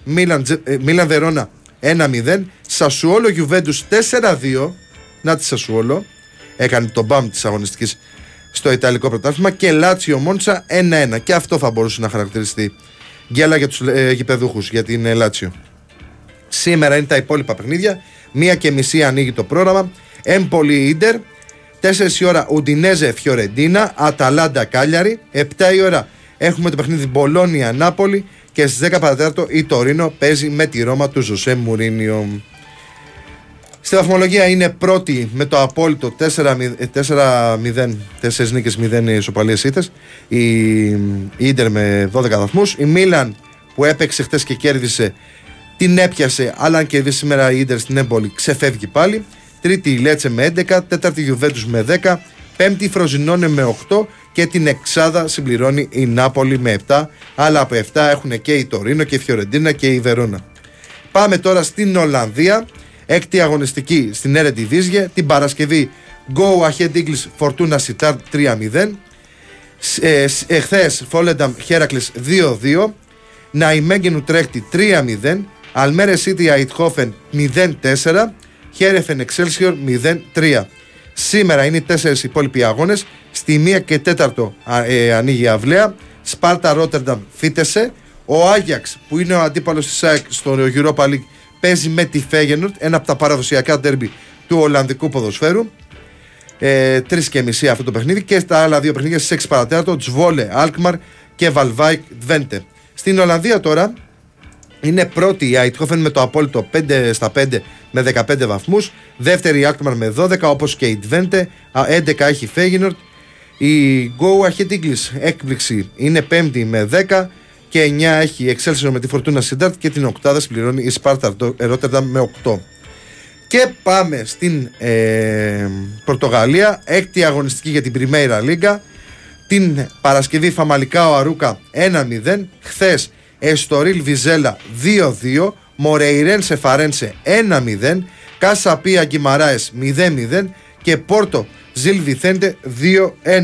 Μίλαν Βερόνα 1-0. Σασουόλο Γιουβέντους 4-2. Να τη Σασουόλο. Έκανε τον μπαμ της αγωνιστικής στο Ιταλικό πρωτάθλημα. Και Λάτσιο Μόντσα 1-1. Και αυτό θα μπορούσε να χαρακτηριστεί γκέλα για τους ε, γηπεδούχους για την ε, Λάτσιο. Σήμερα είναι τα υπόλοιπα παιχνίδια. Μία και μισή ανοίγει το πρόγραμμα. Έμπολη Ίντερ. 4 η ώρα Ουντινέζε Φιωρεντίνα. Αταλάντα Κάλιαρη. 7 η ώρα έχουμε το παιχνίδι Μπολόνια Νάπολη. Και στις 10 παρατέταρτο η Τωρίνο παίζει με τη Ρώμα του Ζωσέ Μουρίνιο. Στη βαθμολογία είναι πρώτη με το απόλυτο 4-0, 4 νίκες 0 ισοπαλίες ήττες. Η Ίντερ με 12 βαθμούς. Η Μίλαν που έπαιξε χθε και κέρδισε την έπιασε, αλλά αν κερδίσει σήμερα η Ιντερ στην έμπολη, ξεφεύγει πάλι. Τρίτη η Λέτσε με 11, τέταρτη η Γιουβέντους με 10, πέμπτη η Φροζινόνε με 8 και την Εξάδα συμπληρώνει η Νάπολη με 7. Αλλά από 7 έχουν και η Τωρίνο και η Φιωρεντίνα και η Βερόνα. Πάμε τώρα στην Ολλανδία. Έκτη αγωνιστική στην Eredivisie. Την Παρασκευή Go Ahead Eagles Fortuna Sittard 3-0. Εχθές Φόλενταμ Χέρακλε 2-2. Ναϊμέγγεν Ουτρέχτη 3-0. Αλμέρες City Αιτχόφεν 0-4. Χέρεφεν Εξέλσιορ 0-3. Σήμερα είναι οι τέσσερις υπόλοιποι αγώνες. Στη 1 και 4 ε, ανοίγει η αυλαία. Σπάρτα Ρότερνταμ φύτεσε. Ο Άγιαξ που είναι ο αντίπαλος της ΣΑΕΚ στο Europa League παίζει με τη Φέγενορτ, ένα από τα παραδοσιακά ντέρμπι του Ολλανδικού ποδοσφαίρου. Ε, Τρεις και μισή αυτό το παιχνίδι και στα άλλα δύο παιχνίδια στις 6 παρατέταρτο Τσβόλε Αλκμαρ και Βαλβάικ Δβέντε. Στην Ολλανδία τώρα είναι πρώτη η Αιτχόφεν με το απόλυτο 5 στα 5 με 15 βαθμούς. Δεύτερη η Alkmaar με 12 όπως και η Twente. 11 έχει Φέγινορτ. Η Go Ahead έκπληξη είναι πέμπτη με 10 και 9 έχει η Excelsior με τη Fortuna Sittard και την οκτάδα συμπληρώνει η Sparta Rotterdam με 8. Και πάμε στην ε, Πορτογαλία, έκτη αγωνιστική για την Πριμέρα Λίγκα. Την Παρασκευή Φαμαλικά ο Αρούκα 1-0. Χθες Εστορίλ Βιζέλα 2-2. Μορεϊρέν σε Φαρένσε 1-0. Κάσα Πία Γκυμαράες 0-0. Και Πόρτο Ζιλ Βιθέντε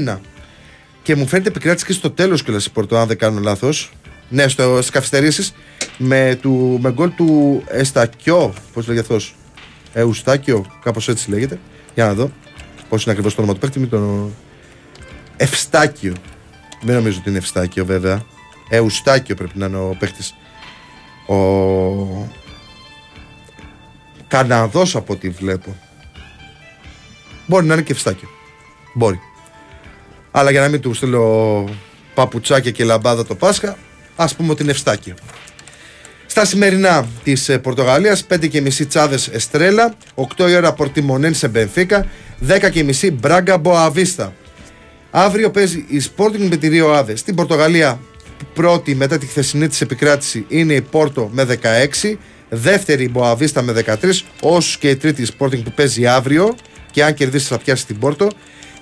2-1. Και μου φαίνεται επικράτηση και στο τέλος κιόλας η Πόρτο, αν δεν κάνω λάθος. Ναι, στις καθυστερήσεις με, του, με γκολ του Εστακιό. Πώς λέγεται αυτός; Εουστάκιο, κάπως έτσι λέγεται. Για να δω. Πώς είναι ακριβώς το όνομα του παίκτη. Το... Ευστάκιο. Δεν νομίζω ότι είναι Ευστάκιο βέβαια. Εουστάκιο πρέπει να είναι ο παίκτης. Ο Καναδός από ό,τι βλέπω. Μπορεί να είναι και Ευστάκιο. Μπορεί. Αλλά για να μην του στείλω παπουτσάκια και λαμπάδα το Πάσχα, ας πούμε ότι είναι Ευστάκιο. Στα σημερινά της ε, Πορτογαλίας, 5.30 τσάδες Εστρέλα, 8 η ώρα Πορτιμονέν σε Μπενφίκα, 10.30 Μπράγκα Μποαβίστα. Αύριο παίζει η Sporting με τη Ρίο Άδε. Στην Πορτογαλία, πρώτη μετά τη χθεσινή της επικράτηση είναι η Πόρτο με 16, δεύτερη η Μποαβίστα με 13, όσο και η τρίτη η Sporting που παίζει αύριο και αν κερδίσει θα πιάσει την Πόρτο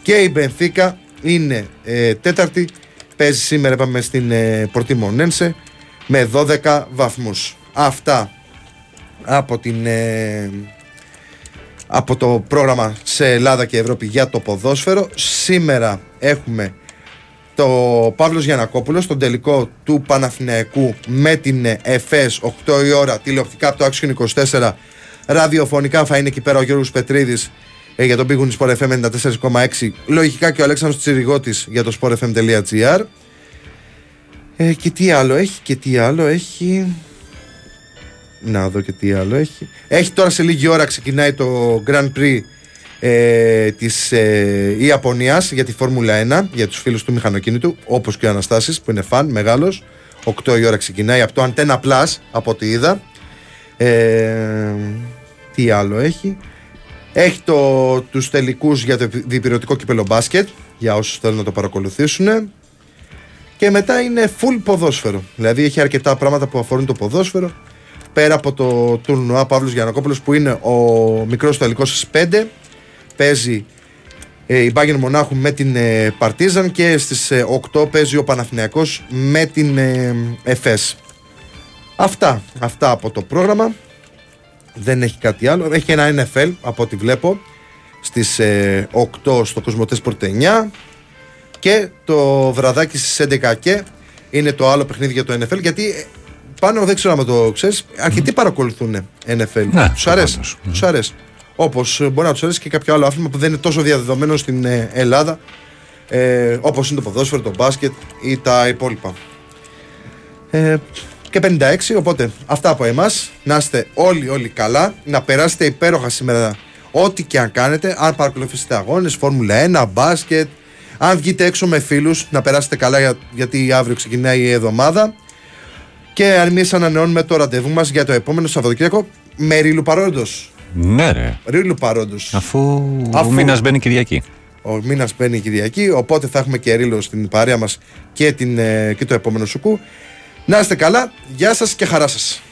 και η Μπενφίκα είναι ε, τέταρτη. Παίζει σήμερα, είπαμε, στην ε, Πορτιμονένσε με 12 βαθμούς. Αυτά από, την, ε, από το πρόγραμμα σε Ελλάδα και Ευρώπη για το ποδόσφαιρο. Σήμερα έχουμε το Παύλος Γιανακόπουλος, τον τελικό του Παναθηναϊκού με την ΕΦΕΣ 8 η ώρα τηλεοπτικά από το Action 24 ραδιοφωνικά θα είναι εκεί πέρα ο Γιώργος Πετρίδης ε, για τον Big Sport FM 94,6 λογικά και ο Αλέξανδρος Τσιριγώτης για το sportfm.gr ε, και τι άλλο έχει και τι άλλο έχει. Να δω και τι άλλο έχει. Έχει τώρα σε λίγη ώρα ξεκινάει το Grand Prix ε, της ε, Ιαπωνίας για τη Φόρμουλα 1 για τους φίλους του μηχανοκίνητου όπως και ο Αναστάσης που είναι φαν μεγάλος. 8 η ώρα ξεκινάει από το Antenna Plus από ό,τι είδα. Ε, τι άλλο έχει. Έχει το, τους τελικούς για το διπυρωτικό κύπελο μπάσκετ για όσους θέλουν να το παρακολουθήσουν και μετά είναι full ποδόσφαιρο. Δηλαδή έχει αρκετά πράγματα που αφορούν το ποδόσφαιρο. Πέρα από το τουρνουά Παύλος Γιανακόπουλος που είναι ο μικρός τελικός στις 5 παίζει ε, η Μπάγκεν Μονάχου με την ε, Παρτίζαν και στις 8 ε, παίζει ο Παναθηναϊκός με την ε, ΕΦΕΣ. Αυτά, αυτά από το πρόγραμμα. Δεν έχει κάτι άλλο. Έχει ένα NFL από ό,τι βλέπω στις 8 στο Κοσμοτές Sport 9 και το βραδάκι στις 11 και είναι το άλλο παιχνίδι για το NFL γιατί πάνω δεν ξέρω αν το ξέρεις αρκετοί παρακολουθούν NFL. Ναι, τους αρέσει. Τους αρέσει. Όπως μπορεί να τους αρέσει και κάποιο άλλο άθλημα που δεν είναι τόσο διαδεδομένο στην ε, Ελλάδα, ε, όπως είναι το ποδόσφαιρο, το μπάσκετ ή τα υπόλοιπα. Ε, και 56, οπότε αυτά από εμάς. Να είστε όλοι, όλοι καλά. Να περάσετε υπέροχα σήμερα ό,τι και αν κάνετε. Αν παρακολουθήσετε αγώνες, Φόρμουλα 1, μπάσκετ. Αν βγείτε έξω με φίλους, να περάσετε καλά γιατί αύριο ξεκινάει η εβδομάδα. Και αν εμείς ανανεώνουμε το ραντεβού μας για το επόμενο Σαββατοκύριακο με ρίλου παρόντος. Ναι, ρε. Ρίλου παρόντος. Αφού, Αφού- ο μήνας μπαίνει Κυριακή. Ο μήνας μπαίνει η Κυριακή, οπότε θα έχουμε και ρίλο στην παρέα μας και, την, ε, και το επόμενο σουκού. Να είστε καλά, γεια σας και χαρά σας.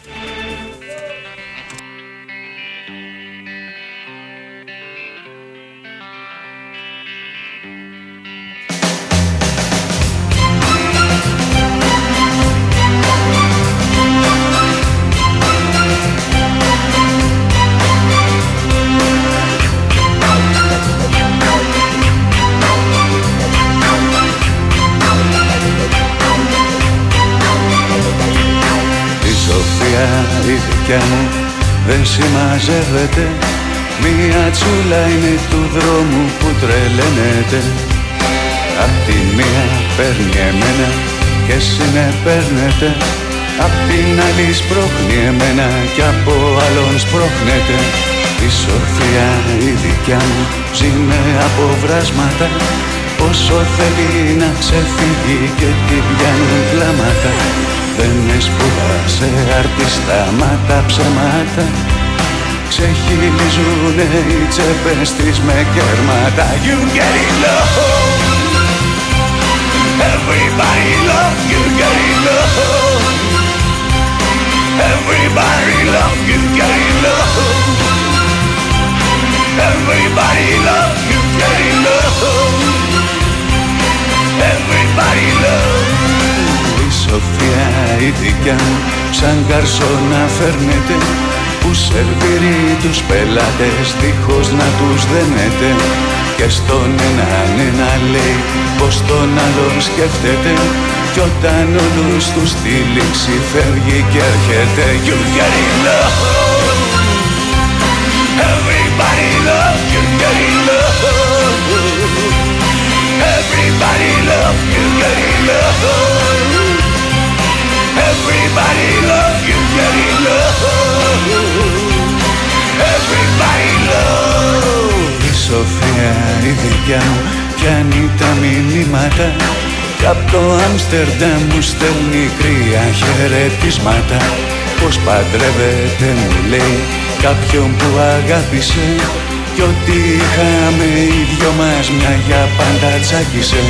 Δεν συμμαζεύεται Μία τσούλα είναι του δρόμου που τρελαίνεται. Απ' τη μία παίρνει εμένα και συνεπέρνεται. Απ' την άλλη σπρώχνει εμένα κι από άλλον σπρώχνεται. Η Σοφία η δικιά μου ζει με αποβράσματα Όσο θέλει να ξεφύγει και τη πιάνουν κλάματα Δεν σπουδάσε αρτιστά μα τα ψέματα Ξεχυλίζουνε οι τσέπες της με κέρματα You get it low Everybody love you get it low Everybody love you get it low Everybody love you get it low Everybody love Η Σοφία η δικιά μου σαν καρσόνα φέρνεται που σερβίρει τους πελάτες δίχως να τους δένεται και στον έναν ένα λέει πως τον άλλον σκέφτεται κι όταν όλους τους τη λήξη φεύγει και έρχεται. You get it low Everybody love you get it low Everybody love you get it low Everybody love you get it low Everybody love Η Σοφία η δικιά μου πιάνει τα μηνύματα Κι απ' το Άμστερνταμ μου στέλνει κρύα χαιρετίσματα Πως παντρεύεται μου λέει κάποιον που αγάπησε Κι ό,τι είχαμε οι δυο μας μια για πάντα τσάκισε.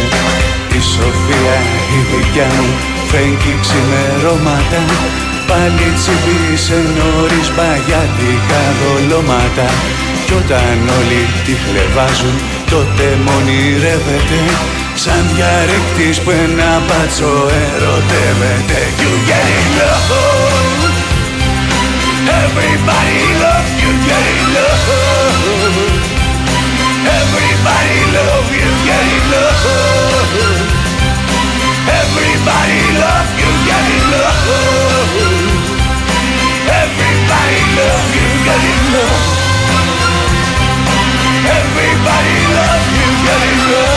Η Σοφία η δικιά μου φέγγει ξημερώματα. Πάλι τσιμπήσε νωρίς παγιάτικα δολώματα. Κι όταν όλοι τη χλεβάζουν τότε μόνη ρεύεται. Σαν διαρρήκτης που ένα μπάτσο ερωτεύεται. You getting low Everybody love you getting low Everybody love you getting Everybody loves you, Getting love. Everybody loves you, love. Everybody loves you, love.